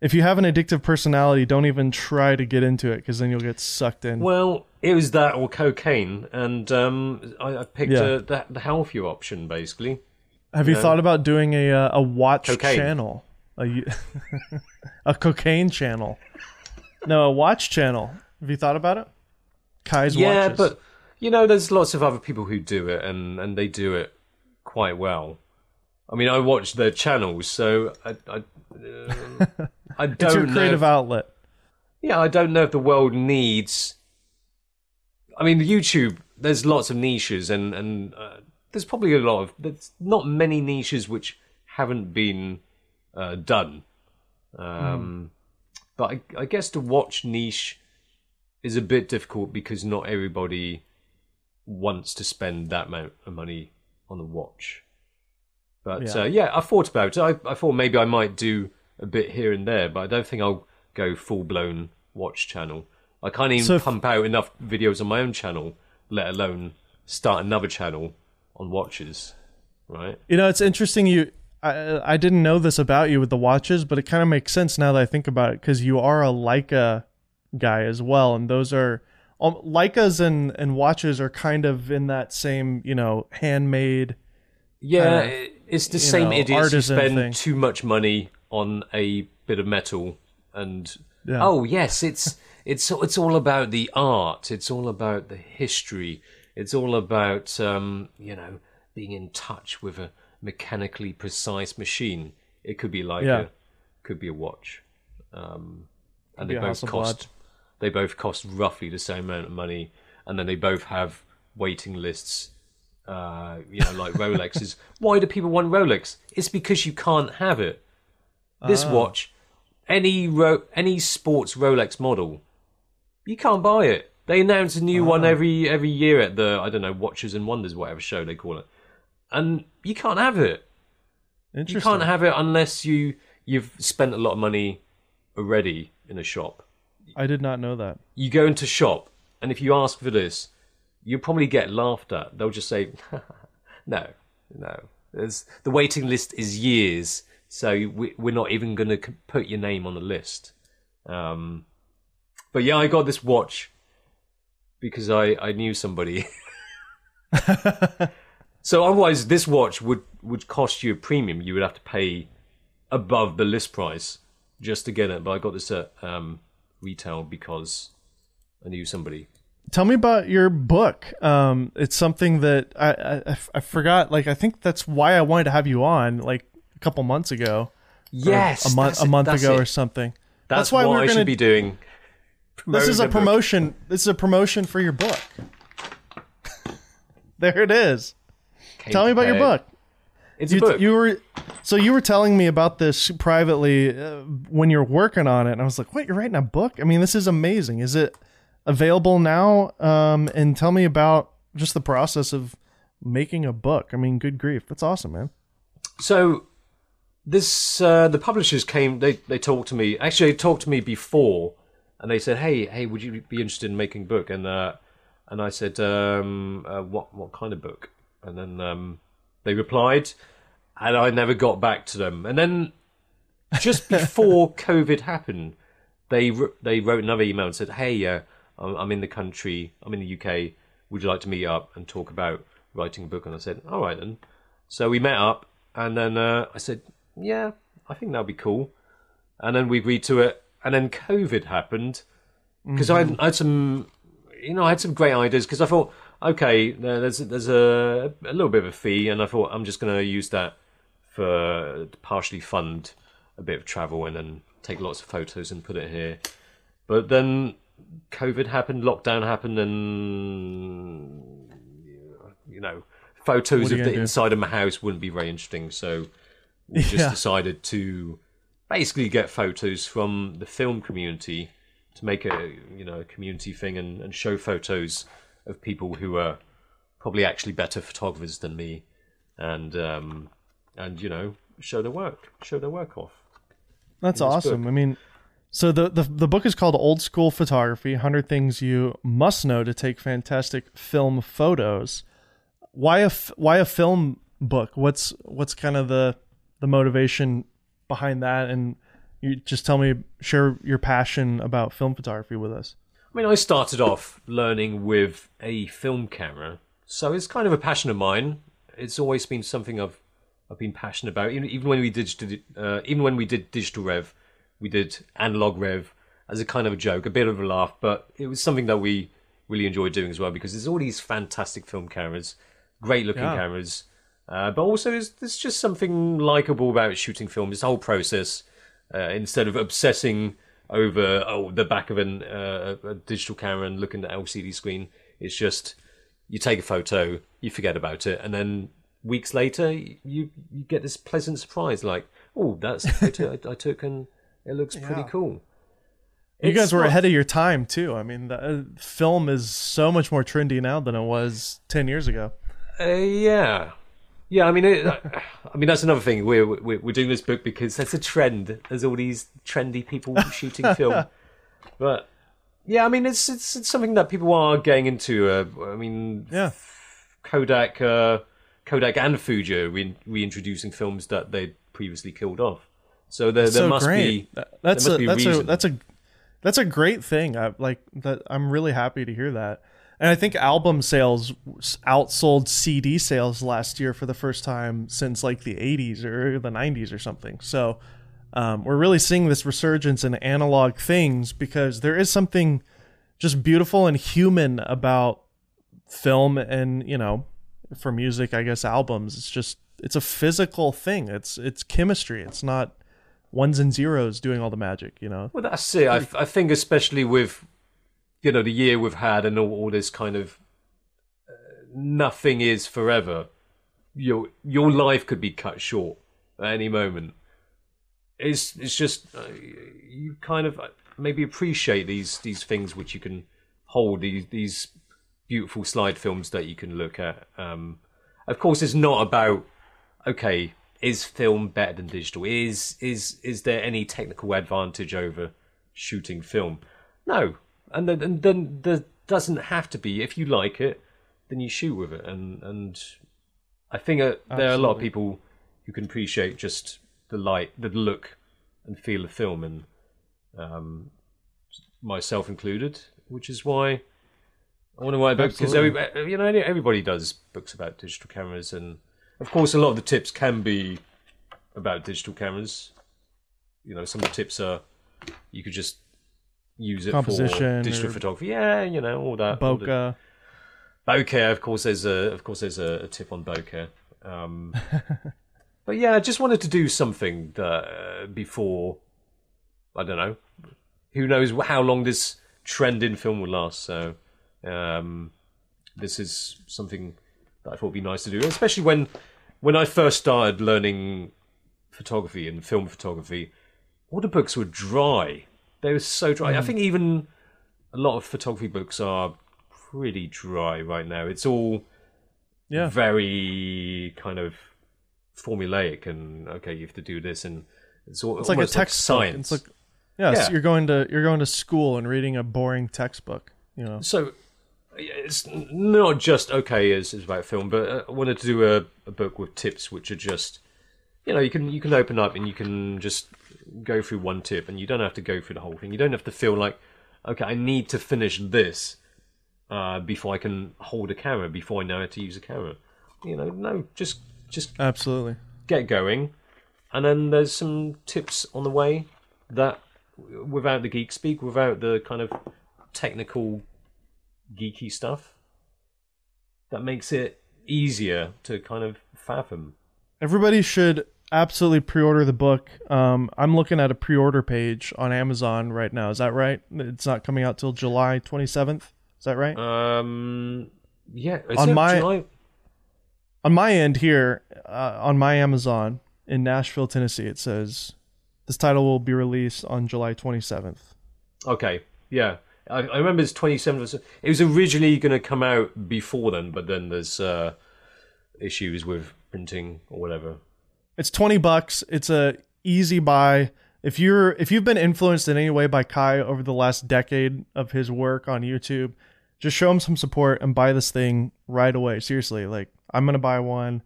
if you have an addictive personality, don't even try to get into it because then you'll get sucked in. well, it was that or cocaine, and um, I, I picked Yeah. uh the, the healthier option basically. have you thought about doing a uh, a watch Cocaine. channel, a y- a cocaine channel? No, a watch channel. Have you thought about it? Kai's yeah, watches. but you know, there's lots of other people who do it, and and they do it quite well. I mean, I watch their channels, so I I, um, I don't it's your know. creative if- outlet. yeah, I don't know if the world needs. I mean, YouTube. There's lots of niches, and and uh, there's probably a lot of. There's not many niches which haven't been uh, done. Um, But I, I guess the watch niche is a bit difficult because not everybody wants to spend that amount of money on a watch. But Yeah. yeah, uh, yeah I thought about it. I, I thought maybe I might do a bit here and there, but I don't think I'll go full blown watch channel. I can't even So if- pump out enough videos on my own channel, let alone start another channel on watches. Right? You know, it's interesting. You, I, I didn't know this about you with the watches, but it kind of makes sense now that I think about it because you are a Leica guy as well, and those are um, Leicas and and watches are kind of in that same you know handmade. Yeah, it- it's the same know, idiots who spend thing. too much money on a bit of metal and Yeah. oh yes, it's it's it's all about the art. It's all about the history. It's all about um, you know being in touch with a mechanically precise machine. It could be like Yeah. a could be a watch, um, and they both cost they both cost roughly the same amount of money, and then they both have waiting lists uh, you know, like Rolexes. Why do people want Rolex? It's because you can't have it. This Ah. watch, any ro- any sports Rolex model, you can't buy it. They announce a new Ah. one every every year at the I don't know Watches and Wonders whatever show they call it, and you can't have it. You can't have it unless you you've spent a lot of money already in a shop. I did not know that. You go into shop, and if you ask for this, you'll probably get laughed at. They'll just say, "No, no." There's, the waiting list is years, so we, we're not even going to put your name on the list. Um, but yeah, I got this watch because I I knew somebody. so otherwise, this watch would would cost you a premium. You would have to pay above the list price just to get it. But I got this at um, retail because I knew somebody. Tell me about your book. Um, it's something that I, I I forgot. Like I think that's why I wanted to have you on like a couple months ago. Yes, a month a month that's ago it. or something. That's, why what we're I gonna- should be doing. This is a the book. promotion. This is a promotion for your book. there it is. Tell me about your book. It's You, a book. you were so you were telling me about this privately uh, when you're working on it, and I was like, "What? You're writing a book? I mean, this is amazing. Is it available now? Um, and tell me about just the process of making a book. I mean, good grief, that's awesome, man. So this uh, the publishers came. They they talked to me. Actually, they talked to me before, and they said, "Hey, hey, would you be interested in making a book?" And uh, and I said, um, uh, "What what kind of book?" And then um, they replied, and I never got back to them. And then just before COVID happened, they they wrote another email and said, "Hey, uh, I'm, I'm in the country. I'm in the UK. Would you like to meet up and talk about writing a book?" And I said, "All right then." So we met up, and then uh, I said, "Yeah, I think that'd be cool." And then we agreed to it. And then COVID happened because I, I had some, you know, I had some great ideas because I thought, okay, there's there's a a little bit of a fee, and I thought I'm just going to use that for to partially fund a bit of travel and then take lots of photos and put it here. But then COVID happened, lockdown happened, and you know, photos of the do? inside of my house wouldn't be very interesting. So we just decided to basically get photos from the film community to make a you know a community thing and, and show photos of people who are probably actually better photographers than me, and um, and you know show their work, show their work off. That's awesome. book. I mean, so the, the the book is called Old School Photography: 100 Things You Must Know to Take Fantastic Film Photos. Why a why a film book? What's what's kind of the the motivation behind that? And you just tell me, share your passion about film photography with us. I mean, I started off learning with a film camera, so it's kind of a passion of mine. It's always been something I've I've been passionate about. Even, even when we did uh, even when we did digital rev, we did analog rev as a kind of a joke, a bit of a laugh, but it was something that we really enjoyed doing as well because there's all these fantastic film cameras, great looking Yeah. cameras, uh, but also there's, there's just something likable about shooting film. This whole process, uh, instead of obsessing over oh the back of an uh, a digital camera and looking at the LCD screen, it's just you take a photo, you forget about it, and then weeks later you you get this pleasant surprise like oh that's a photo I, I took and it looks pretty cool. You It's guys were not- ahead of your time too. I mean, the, uh, film is so much more trendy now than it was 10 years ago. Uh, yeah, yeah. I mean, it, I mean that's another thing. We're, we're we're doing this book because there's a trend. There's all these trendy people shooting film, but yeah, I mean it's it's, it's something that people are getting into. Uh, I mean, Yeah. Kodak, uh, Kodak and Fuji are re- reintroducing films that they'd previously killed off. So there, there so must great. be that's must a be that's a that's a that's a great thing. I like that. I'm really happy to hear that. And I think album sales outsold CD sales last year for the first time since like the 80s or the 90s or something. So um, we're really seeing this resurgence in analog things because there is something just beautiful and human about film and you know for music i guess albums it's just it's a physical thing it's it's chemistry it's not ones and zeros doing all the magic you know Well, that's it. I, I think, especially with you know the year we've had and all, all this kind of uh, nothing is forever. Your your life could be cut short at any moment. It's it's just uh, you kind of uh, maybe appreciate these these things which you can hold these these beautiful slide films that you can look at. Um, of course, it's not about okay, is film better than digital? Is is is there any technical advantage over shooting film? No, and then and then there doesn't have to be. If you like it, then you shoot with it, and and I think uh, there are a lot of people who can appreciate just the light, the look, and feel of film, and um, myself included, which is why I want to write books. Because you know everybody does books about digital cameras, and of course a lot of the tips can be about digital cameras. You know, some of the tips are you could just use it for Composition digital photography. Yeah, you know all that. all the- Bokeh. bokeh of course there's a of course there's a, a tip on bokeh um but yeah i just wanted to do something that uh, before i don't know who knows how long this trend in film will last so um this is something that i thought would be nice to do especially when when i first started learning photography and film photography all the books were dry they were so dry i think even a lot of photography books are pretty dry right now. It's all Yeah. very kind of formulaic and okay, you have to do this and it's all It's like a almost textbook. science. It's like yeah, so you're going to you're going to school and reading a boring textbook. You know. so it's not just okay as is about film, but uh, I wanted to do a, a book with tips which are just you know you can you can open up and you can just go through one tip and you don't have to go through the whole thing. You don't have to feel like okay, I need to finish this uh, before I can hold a camera, before I know how to use a camera. You know, no, just just Absolutely. get going, and then there's some tips on the way that, without the geek speak, without the kind of technical, geeky stuff, that makes it easier to kind of fathom. Everybody should absolutely pre-order the book. Um, I'm looking at a pre-order page on Amazon right now. Is that right? It's not coming out till July 27th. Is that right? Um, yeah, is On my- July? on my end here, uh, on my Amazon in Nashville, Tennessee, it says this title will be released on July 27th. Okay, yeah. I, I remember it's 27th. It was originally going to come out before then, but then there's uh, issues with printing or whatever. It's 20 bucks. It's a easy buy. If you're if you've been influenced in any way by Kai over the last decade of his work on YouTube, just show him some support and buy this thing right away. Seriously, like I'm going to buy one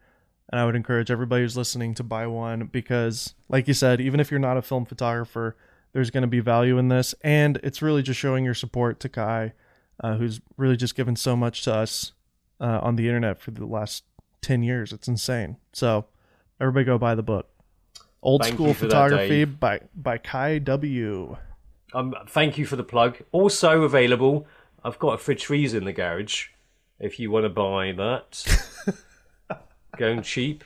and I would encourage everybody who's listening to buy one because like you said, even if you're not a film photographer, there's going to be value in this and it's really just showing your support to Kai uh, who's really just given so much to us uh, on the internet for the last 10 years. It's insane. So, everybody go buy the book. Old Thank School for that, Photography by by Kai W. Um, thank you for the plug. Also available, I've got a fridge freezer in the garage. If you want to buy that, going cheap.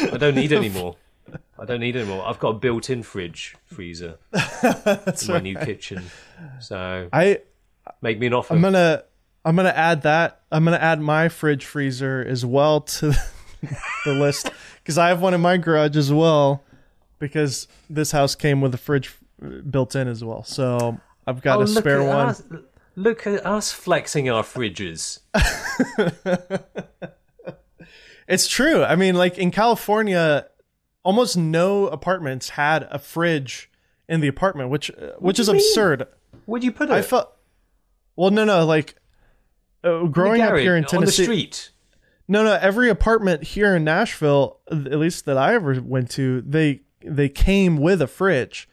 I don't need any more. I don't need any more. I've got a built-in fridge freezer That's in my new kitchen. So I make me an offer. I'm gonna I'm gonna add that. I'm gonna add my fridge freezer as well to the list because I have one in my garage as well. Because this house came with a fridge built in as well, so I've got Oh, a spare one. Us, look at us flexing our fridges. It's true. I mean, like in California, almost no apartments had a fridge in the apartment, which uh, which is do mean? absurd. Where'd you put it? I felt. Well, no, no, like uh, growing up here in on the Tennessee. street. No, no, every apartment here in Nashville, at least that I ever went to, they they came with a fridge.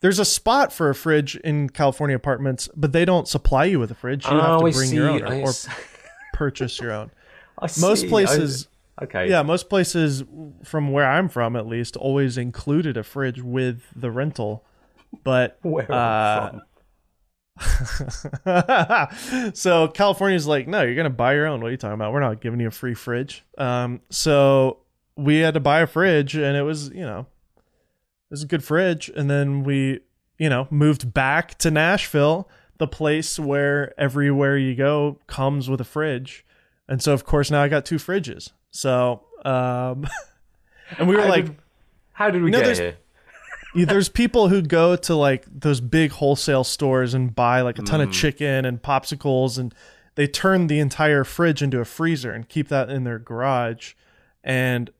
There's a spot for a fridge in California apartments, but they don't supply you with a fridge. You have Oh, to bring your own or, or purchase your own. I Most places, I- okay. yeah, most places from where I'm from, at least, always included a fridge with the rental. But Where uh, from. so California's like, no, you're gonna buy your own. What are you talking about? We're not giving you a free fridge. Um, so we had to buy a fridge, and it was, you know, it was a good fridge. And then we, you know, moved back to Nashville, the place where everywhere you go comes with a fridge. And so, of course, now I got two fridges. So, um, and we were How like, did- How did we No, get here? yeah, there's people who go to like those big wholesale stores and buy like a ton of mm. chicken and popsicles and they turn the entire fridge into a freezer and keep that in their garage. And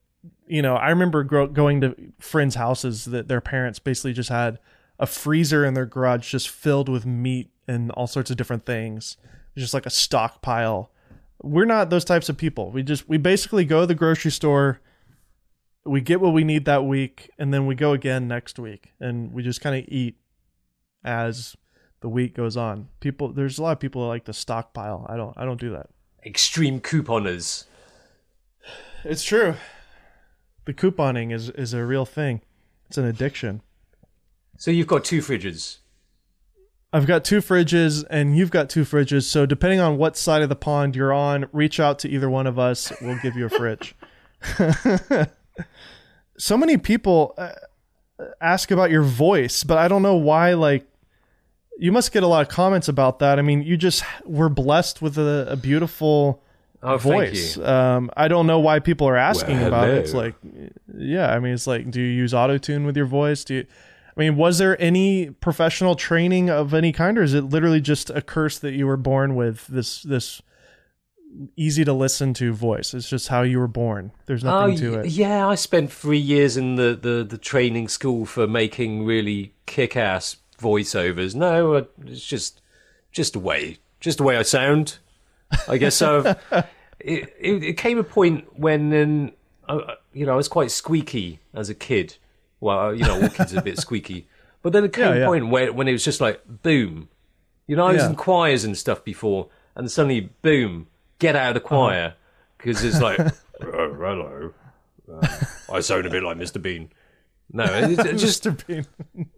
you know i remember gro- going to friends houses that their parents basically just had a freezer in their garage just filled with meat and all sorts of different things. Just like a stockpile. We're not those types of people. We just we basically go to the grocery store we get what we need that week and then we go again next week and we just kind of eat as the week goes on. People, there's a lot of people that like to stockpile. I don't. I don't do that. Extreme couponers. It's true. The couponing is is a real thing. It's an addiction. So you've got two fridges. I've got two fridges and you've got two fridges. So depending on what side of the pond you're on, reach out to either one of us. We'll give you a fridge. so many people uh, ask about your voice, but I don't know why. Like, you must get a lot of comments about that. I mean, you just were blessed with a, a beautiful Oh, thank voice. you. Um, I don't know why people are asking Well, about it. It's like, yeah, I mean, it's like, do you use auto tune with your voice? Do you? I mean, was there any professional training of any kind, or is it literally just a curse that you were born with? This this easy to listen to voice. It's just how you were born. There's nothing to it. Yeah, I spent three years in the, the, the training school for making really kick ass voiceovers. No, it's just just a way, just the way I sound. I guess so. it, it, it came a point when, um, you know, I was quite squeaky as a kid. Well, you know, all kids are a bit squeaky. But then it came Yeah, a point where when it was just like boom. You know, I was Yeah. in choirs and stuff before, and suddenly boom, get out of the Uh-huh. choir because it's like, oh, hello, um, I sound a bit like Mr. Bean. No, it, it just Mr. Bean.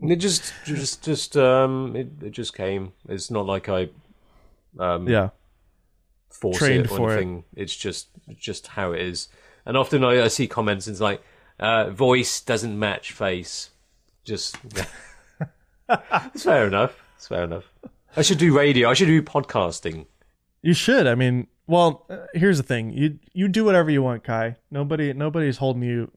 it just just just um it, it just came. It's not like I um Yeah. force Trained it or for it. anything. It's just just how it is. And often I, I see comments and it's like uh, voice doesn't match face. Just it's fair enough. It's fair enough. I should do radio. I should do podcasting. You should. I mean, well, uh, here's the thing. You you do whatever you want, Kai. Nobody nobody's holding you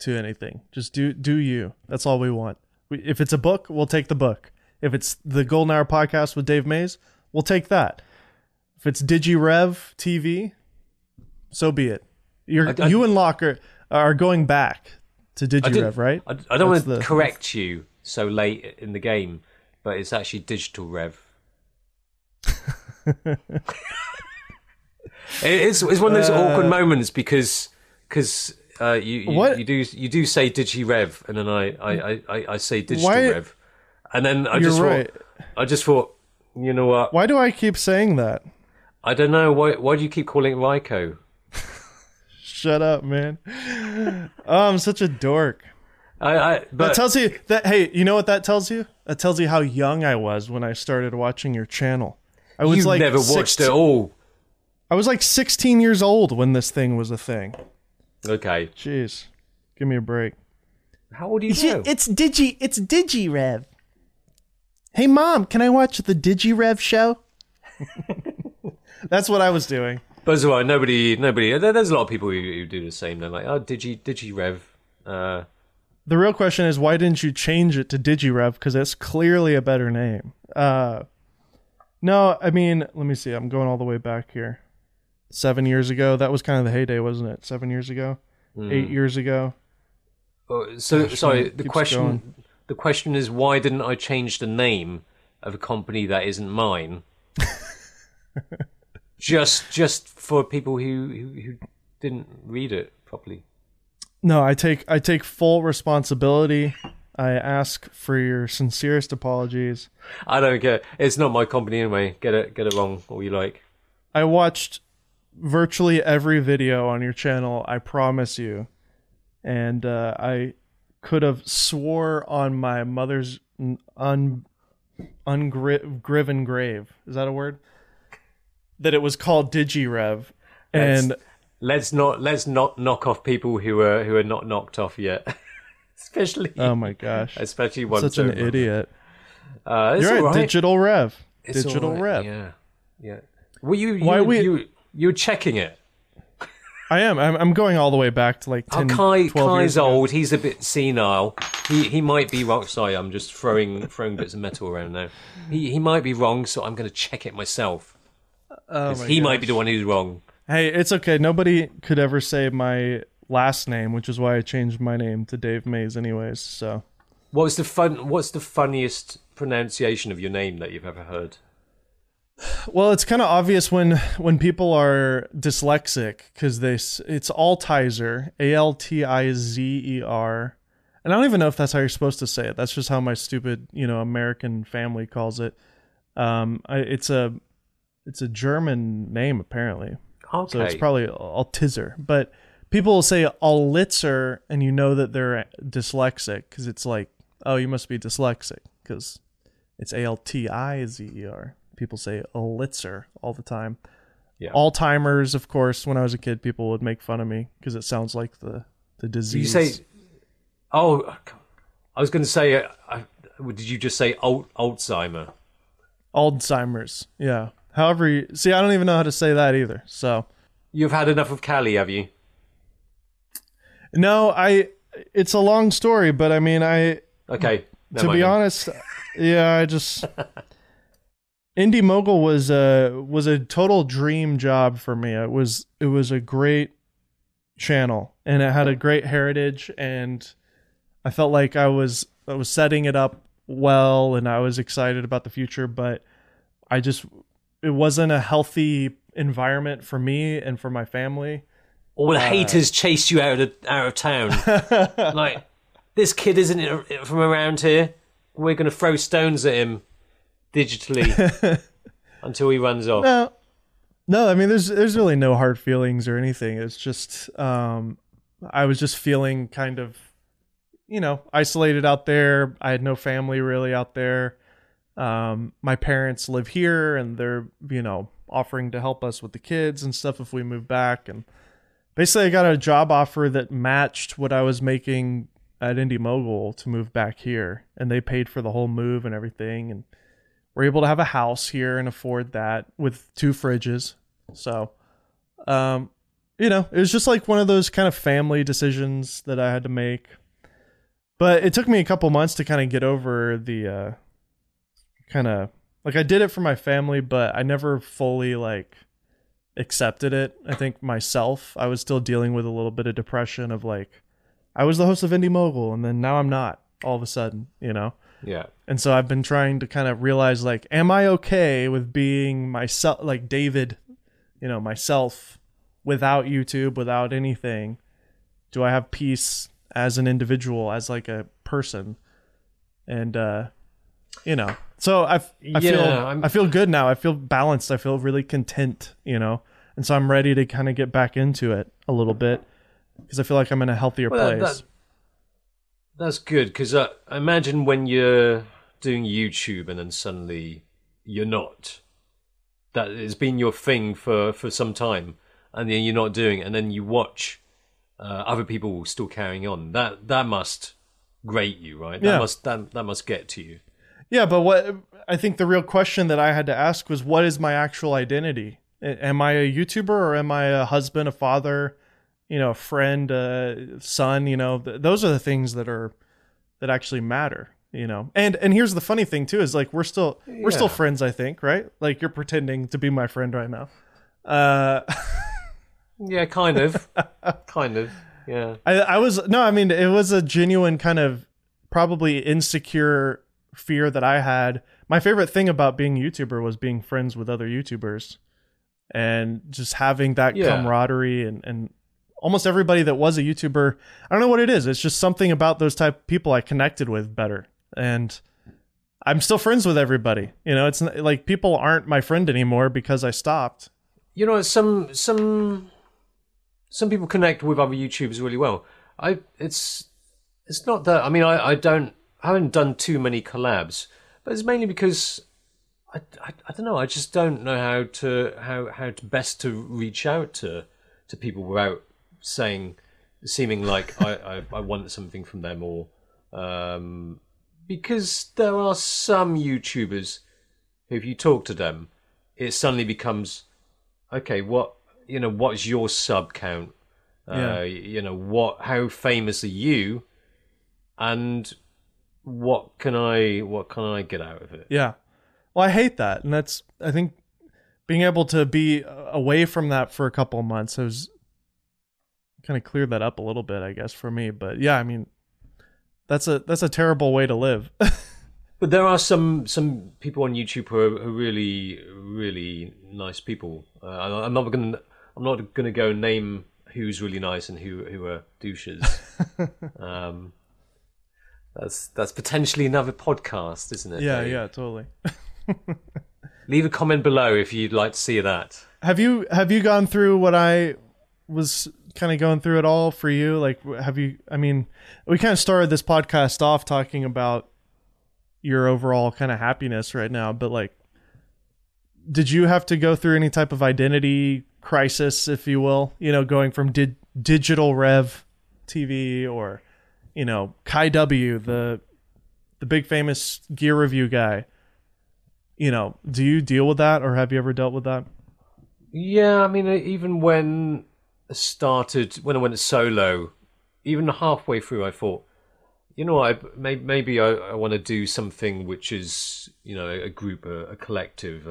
to anything. Just do do you. That's all we want. We, if it's a book, we'll take the book. If it's the Golden Hour podcast with Dave Maze, we'll take that. If it's DigiRev TV, so be it. You're I- I- you and Locke are, going back to I DigiRev, right? I, I don't That's want to the- correct you so late in the game, but it's actually digital rev. It- it's it's one of those awkward moments because because uh, you you, you do you do say digi rev and then I I, I, I- say digital Why- rev, and then I just right. thought I just thought you know what Why do I keep saying that? I don't know why why do you keep calling it Ryko? Shut up, man. Oh, I'm such a dork. I, I That tells you that hey, you know what that tells you? That tells you how young I was when I started watching your channel. I was you like never watched 16 it all. I was like 16 years old when this thing was a thing. Okay, Jeez. Give me a break. how old are you know? It's Digi it's DigiRev. Hey mom, can I watch the DigiRev show? That's what I was doing. But as well, nobody, nobody. There's a lot of people who, who do the same. They're like, oh, digi, digi rev. Uh, The real question is why didn't you change it to DigiRev because that's clearly a better name. Uh No, I mean, let me see. I'm going all the way back here. 7 years ago, that was kind of the heyday, wasn't it? 7 years ago? Hmm. 8 years ago. oh, so Gosh, sorry. The question, going. the question is, why didn't I change the name of a company that isn't mine? just, just for people who, who who didn't read it properly. No, I take I take full responsibility. I ask for your sincerest apologies. I don't care. It's not my company anyway. Get it, get it wrong, all you like. I watched virtually every video on your channel, I promise you. And uh, I could have swore on my mother's un ungriven grave. Is that a word? That it was called DigiRev. And Let's not let's not knock off people who are who are not knocked off yet. especially, oh my gosh. especially ones Such an over. idiot. Uh, You're right. Digital Rev. It's Digital right, Rev. Yeah, yeah. Well, you you Why we- you you're checking it. I am. I'm, I'm going all the way back to like Oh, Kai 12 years Kai's ago. old. He's a bit senile. He he might be wrong. Sorry, I'm just throwing throwing bits of metal around now. He he might be wrong, so I'm going to check it myself. Oh my he gosh. might be the one who's wrong. Hey, it's okay. Nobody could ever say my last name, which is why I changed my name to Dave Maze, anyways. So What's the fun? What's the funniest pronunciation of your name that you've ever heard? Well, it's kind of obvious when when people are dyslexic because they it's Altizer, A L T I Z E R, and I don't even know if that's how you're supposed to say it. That's just how my stupid, you know, American family calls it. Um, I, it's a it's a German name apparently, Okay. so it's probably Altizer. But people will say Allitzer, and you know that they're dyslexic because it's like, oh, you must be dyslexic because it's A L T I Z E R. People say Allitzer all the time. Yeah. Alzheimer's, of course. When I was a kid, people would make fun of me because it sounds like the the Did you disease. say? Oh, I was going to say. Uh, I, did you just say Alt, Alzheimer? Alzheimer's. Yeah. However, you, see, I don't even know how to say that either. So You've had enough of Cali, have you? no, I. It's a long story, but I mean, I Okay. to be then. honest, yeah, I just Indie Mogul was a was a total dream job for me. It was it was a great channel and it had a great heritage and I felt like I was I was setting it up well and I was excited about the future, but I just it wasn't a healthy environment for me and for my family. All Uh, the haters chased you out of out of town. like this kid isn't from around here. We're going to throw stones at him digitally until he runs off. No, no. I mean, there's there's really no hard feelings or anything. It's just um, I was just feeling kind of, you know, isolated out there. I had no family really out there. Um, my parents live here, and they're you know offering to help us with the kids and stuff if we move back. And basically, I got a job offer that matched what I was making at Indie Mogul to move back here, and they paid for the whole move and everything. And we're able to have a house here and afford that with two fridges. So, um, you know, it was just like one of those kind of family decisions that I had to make. But it took me a couple months to kind of get over the uh, kind of like I did it for my family, but I never fully like accepted it. I think myself, I was still dealing with a little bit of depression of like I was the host of Indie Mogul and then now I'm not all of a sudden, you know. Yeah. And so I've been trying to kind of realize like, am I okay with being myself, like David, you know, myself without YouTube, without anything? Do I have peace as an individual, as like a person? And, uh, you know, so I, I feel, Yeah, I'm- I feel good now. I feel balanced. I feel really content, you know, and so I'm ready to kind of get back into it a little bit because I feel like I'm in a healthier Well, that- place. that- that's good because uh, imagine when you're doing YouTube and then suddenly you're not. That has been your thing for, for some time, and then you're not doing it, and then you watch uh, other people still carrying on. That that must grate you, right? That Yeah. must that, that must get to you. Yeah, but what I think the real question that I had to ask was what is my actual identity? Am I a YouTuber or am I a husband, a father, you know, a friend, a son, you know, th- those are the things that are that actually matter, you know. And and here's the funny thing too is like we're still we're still friends, I think, right? Like you're pretending to be my friend right now. Uh Yeah, kind of, kind of. Yeah. I I was no, I mean it was a genuine kind of probably insecure fear that I had. My favorite thing about being a YouTuber was being friends with other YouTubers and just having that Yeah. camaraderie and and almost everybody that was a YouTuber, I don't know what it is. It's just something about those type of people I connected with better. And I'm still friends with everybody. You know, it's like people aren't my friend anymore because I stopped. you know some some some people connect with other YouTubers really well. I it's it's not that I mean I, I don't I haven't done too many collabs, but it's mainly because I, I, I don't know I just don't know how to how how to best to reach out to to people without saying seeming like I, I, I want something from them or um because there are some YouTubers who if you talk to them it suddenly becomes okay, what you know, what's your sub count? Yeah. Uh, you know, what? How famous are you? And what can I what can I get out of it? Yeah. Well, I hate that. And that's, I think, being able to be away from that for a couple of months has kind of cleared that up a little bit, I guess, for me. But yeah, I mean, that's a that's a terrible way to live. But there are some some people on YouTube who are, who are really really nice people. Uh, I'm not gonna I'm not gonna go name who's really nice and who who are douches. um, That's that's potentially another podcast, isn't it? Yeah, Dave? yeah, totally. Leave a comment below if you'd like to see that. Have you have you gone through what I was kind of going through it all for you? Like, have you? I mean, we kind of started this podcast off talking about your overall kind of happiness right now, but like, did you have to go through any type of identity crisis, if you will? You know, going from digital Rev TV or you know Kai W, the the big famous gear review guy. You know, do you deal with that, or have you ever dealt with that? Yeah, I mean, even when started, when I went solo, even halfway through, I thought, you know, I maybe, maybe I, I want to do something which is, you know, a group, a, a collective.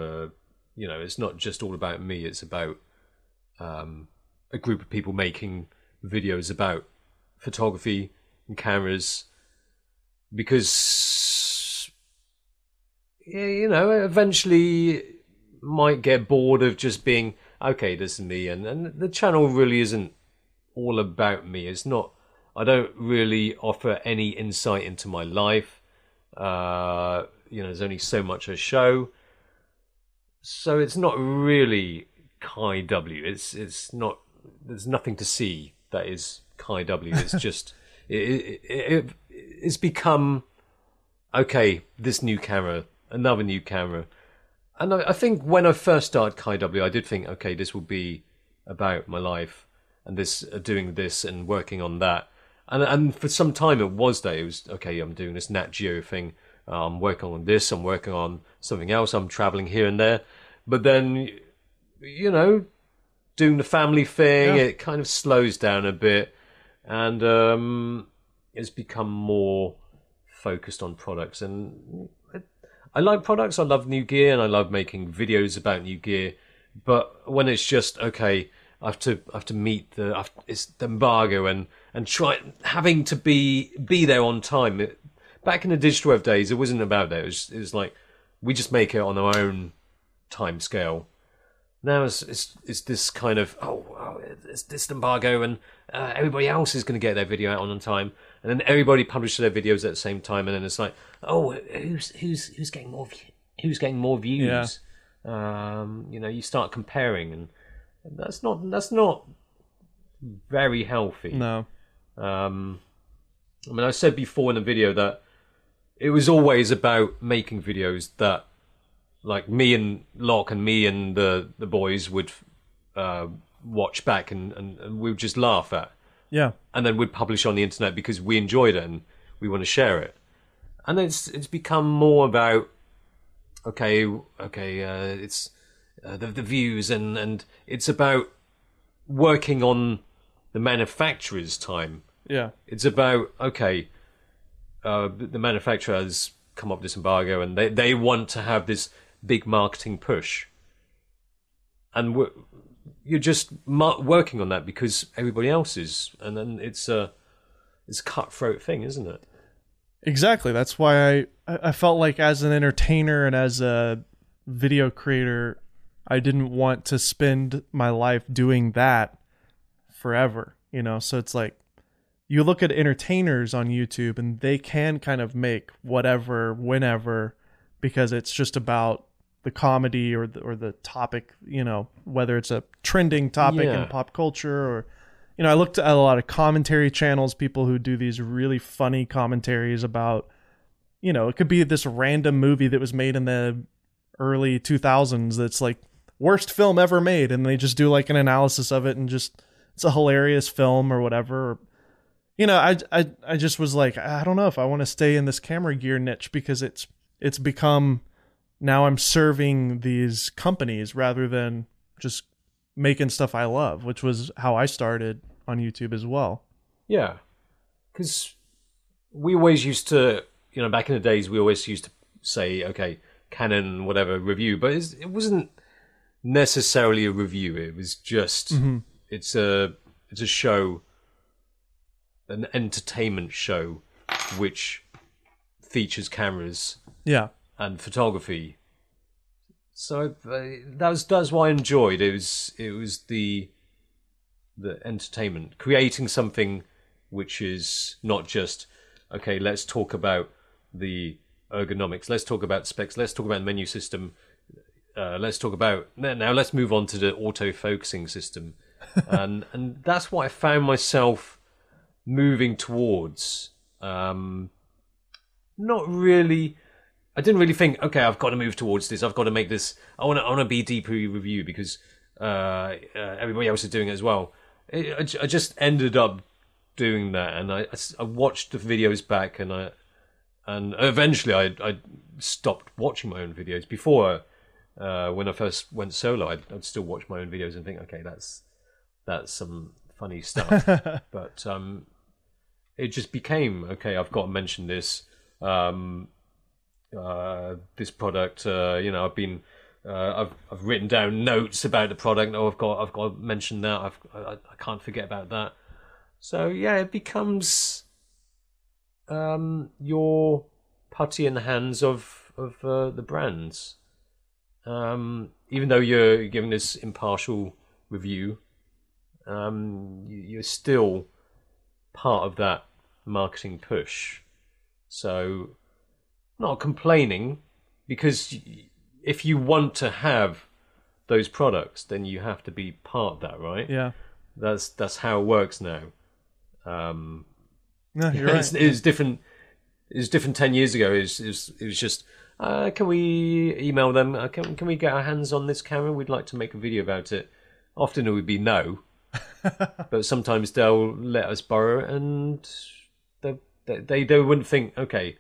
You know, it's not just all about me. It's about um, a group of people making videos about photography and cameras, because you know, eventually might get bored of just being okay. This is me, and and the channel really isn't all about me. It's not. I don't really offer any insight into my life. Uh, you know, there's only so much I show, so it's not really Kai W. It's it's not. There's nothing to see that is Kai W. It's just it, it, it it's become okay. This new camera, another new camera, and I, I think when I first started Kai W, I did think, okay, this will be about my life and this uh, doing this and working on that. And and for some time it was that it was okay. I'm doing this Nat Geo thing. uh, I'm working on this. I'm working on something else. I'm traveling here and there. But then, you know, doing the family thing, Yeah. it kind of slows down a bit, and um, it's become more focused on products. And I, like products. I love new gear, and I love making videos about new gear. But when it's just okay, I have to I have to meet the I have, it's the embargo and and try having to be be there on time. It, back in the digital rev days, it wasn't about that. It was it was like we just make it on our own time scale. Now it's it's, it's this kind of oh, oh it's this embargo and uh, everybody else is going to get their video out on time, and then everybody publishes their videos at the same time, and then it's like oh who's who's who's getting more who's getting more views. Um, you know, you start comparing, and that's not that's not very healthy. No. Um, I mean, I said before in the video that it was always about making videos that, like me and Locke and me and the the boys would uh, watch back and, and, and we would just laugh at, Yeah. and then we'd publish on the internet because we enjoyed it and we want to share it. And it's it's become more about okay, okay, uh, it's uh, the the views and and it's about working on the manufacturer's time Yeah. it's about okay uh, the manufacturer has come up with this embargo and they, they want to have this big marketing push and you're just working on that because everybody else is and then it's a it's a cutthroat thing isn't it Exactly. That's why I I felt like as an entertainer and as a video creator, I didn't want to spend my life doing that forever. You know, so it's like you look at entertainers on YouTube and they can kind of make whatever whenever because it's just about the comedy or the, or the topic, you know, whether it's a trending topic Yeah. in pop culture or you know, I looked at a lot of commentary channels, people who do these really funny commentaries about, you know, it could be this random movie that was made in the early 2000s that's like worst film ever made, and they just do like an analysis of it and just it's a hilarious film or whatever. You know, I, I I just was like, I don't know if I want to stay in this camera gear niche because it's it's become now I'm serving these companies rather than just making stuff I love, which was how I started on YouTube as well. yeah because we always used to you know back in the days we always used to say okay canon whatever review but it's, it wasn't necessarily a review it was just mm-hmm. it's a it's a show an entertainment show which features cameras Yeah. And photography so uh, that was that's what I enjoyed it was it was the the entertainment creating something which is not just okay, let's talk about the ergonomics. Let's talk about specs. Let's talk about the menu system. Uh, let's talk about now. Let's move on to the auto focusing system, and and that's what I found myself moving towards. Um, not really. I didn't really think. Okay, I've got to move towards this. I've got to make this. I want to. I want to be deeper review because uh, uh, everybody else is doing it as well. It, I, I just ended up doing that, and I, I watched the videos back, and I and eventually I I stopped watching my own videos. Before, uh, when I first went solo, I'd, I'd, still watch my own videos and think, okay, that's that's some funny stuff. but um, it just became okay. I've got to mention this. Um, uh, this product, uh, you know, I've been. Uh, I've I've written down notes about the product. Oh, I've got I've got to mention that. I've I, I can't forget about that. So yeah, it becomes um, your putty in the hands of of uh, the brands. Um, even though you're giving this impartial review, um, you're still part of that marketing push. So, not complaining because if you want to have those products, then you have to be part of that, right? Yeah. That's that's how it works now. Um, no, you're right. It's, it was different. It was different ten years ago. It was, it was, it was just, uh, can we email them? Uh, can, can we get our hands on this camera? We'd like to make a video about it. Often it would be no, but sometimes they'll let us borrow, it and they they they wouldn't think, okay,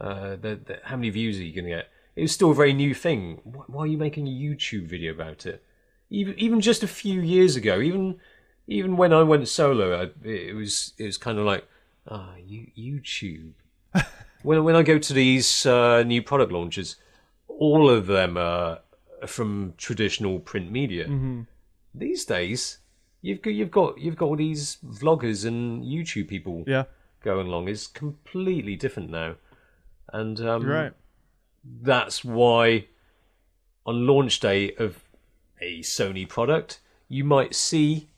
uh, the, the, how many views are you going to get? It was still a very new thing. Why are you making a YouTube video about it? Even even just a few years ago, even even when I went solo, I, it was it was kind of like, ah, you, YouTube. when when I go to these uh, new product launches, all of them are from traditional print media. Mm-hmm. These days, you've got you've got you've got all these vloggers and YouTube people yeah. going along. It's completely different now, and um, right. that's why on launch day of a Sony product, you might see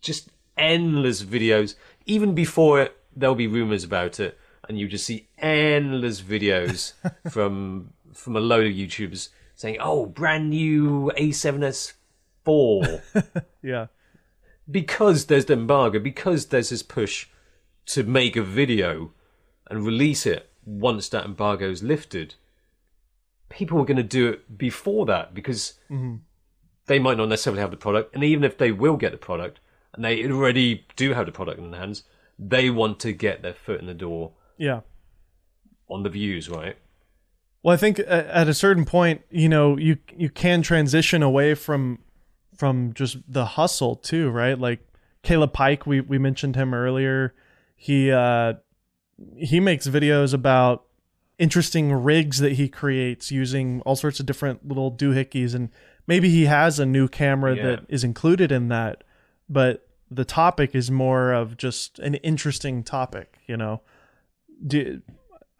just endless videos. Even before it, there'll be rumors about it, and you just see endless videos from from a load of YouTubers saying, "Oh, brand new A7S four," Yeah. because there's the embargo, because there's this push to make a video and release it once that embargo is lifted. People are going to do it before that because they might not necessarily have the product, and even if they will get the product, and they already do have the product in their hands, they want to get their foot in the door Yeah. on the views, right? Well, I think at a certain point, you know, you you can transition away from from just the hustle too, right? Like Caleb Pike, we we mentioned him earlier. He uh he makes videos about interesting rigs that he creates using all sorts of different little doohickeys and maybe he has a new camera Yeah. that is included in that, but the topic is more of just an interesting topic, you know. Do,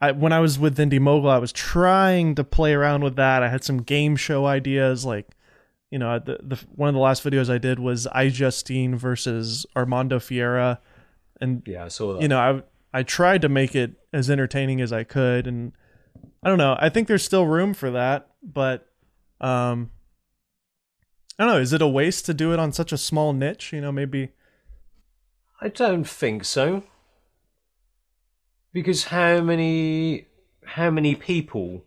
I, when I was with Indie Mogul, I was trying to play around with that. I had some game show ideas, like you know, the, the one of the last videos I did was I Justine versus Armando Ferreira, and Yeah, so you know, I I tried to make it as entertaining as I could, and I don't know. I think there's still room for that, but um, I don't know. Is it a waste to do it on such a small niche? You know, maybe. I don't think so. Because how many how many people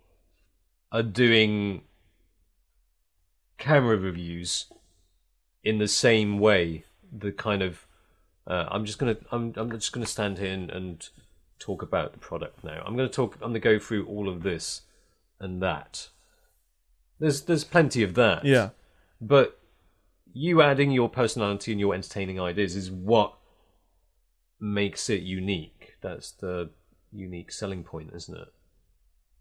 are doing camera reviews in the same way? The kind of uh, I'm just gonna I'm I'm just gonna stand here and, and talk about the product now. I'm gonna talk I'm gonna go through all of this and that. There's there's plenty of that. Yeah. But you adding your personality and your entertaining ideas is what makes it unique. That's the unique selling point, isn't it?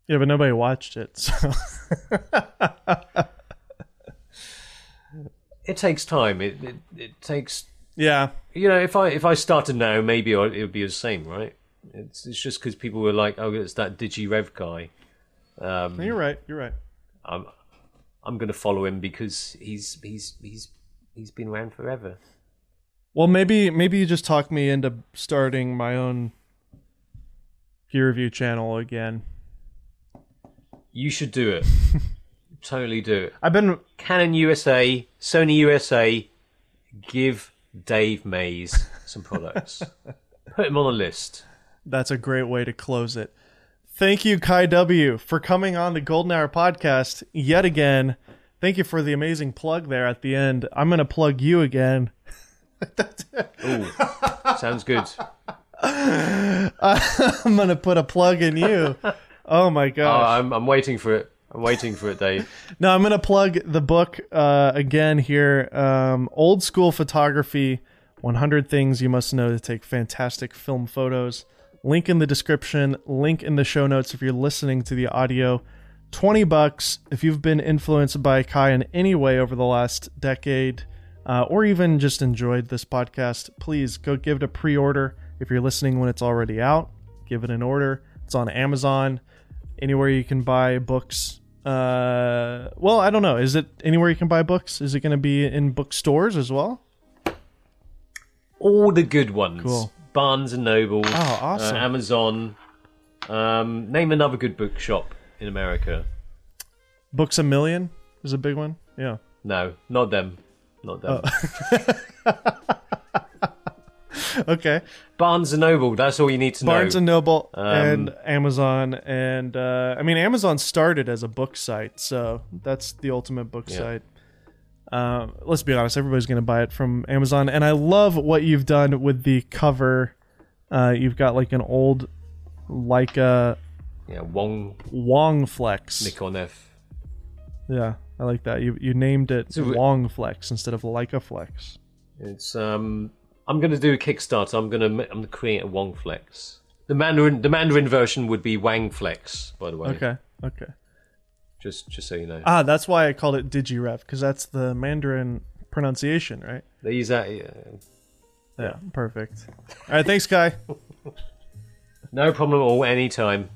Yeah, but nobody watched it. So. It takes time. It it, it takes yeah. you know if I if I started now, maybe it would be the same, right? It's it's just because people were like, oh, it's that DigiRev guy. Um, You're right. You're right. I'm I'm going to follow him because he's he's he's he's been around forever. Well, maybe maybe you just talk me into starting my own gear review channel again. You should do it. totally do it. I've been Canon USA, Sony USA, give Dave Maze some products. Put him on the list. That's a great way to close it. Thank you, Kai W, for coming on the Golden Hour podcast yet again. Thank you for the amazing plug there at the end. I'm going to plug you again. Ooh, sounds good. I'm going to put a plug in you. Oh my Oh, gosh. I'm, I'm waiting for it. I'm waiting for it, Dave. No, I'm going to plug the book uh, again here. Um, Old School Photography 100 Things You Must Know to Take Fantastic Film Photos. Link in the description, link in the show notes if you're listening to the audio. 20 bucks if you've been influenced by Kai in any way over the last decade uh, or even just enjoyed this podcast. Please go give it a pre order. If you're listening when it's already out, give it an order. It's on Amazon, anywhere you can buy books. Uh, well, I don't know. Is it anywhere you can buy books? Is it going to be in bookstores as well? All the good ones. Cool. Barnes and Noble. Oh, awesome. Uh, Amazon. Um, name another good bookshop in America. Books a Million is a big one. Yeah. No, not them. Not them. Okay. Barnes and Noble. That's all you need to know. Barnes and Noble Um, and Amazon and uh, I mean Amazon started as a book site, so that's the ultimate book Yeah. site. Uh, let's be honest, everybody's going to buy it from Amazon, and I love what you've done with the cover. Uh, you've got like an old Leica yeah, Wong Wong Flex. Nikon F. Yeah, I like that. You you named it So Wong Flex instead of Leica Flex. It's um. I'm gonna do a Kickstarter. I'm gonna I'm gonna create a Wong Flex. The Mandarin the Mandarin version would be Wang Flex, by the way. Okay, okay. Just just so you know. Ah, that's why I called it DigiRev because that's the Mandarin pronunciation, right? They use that. yeah. Yeah, perfect. All right, thanks, Kai. No problem at all. Anytime.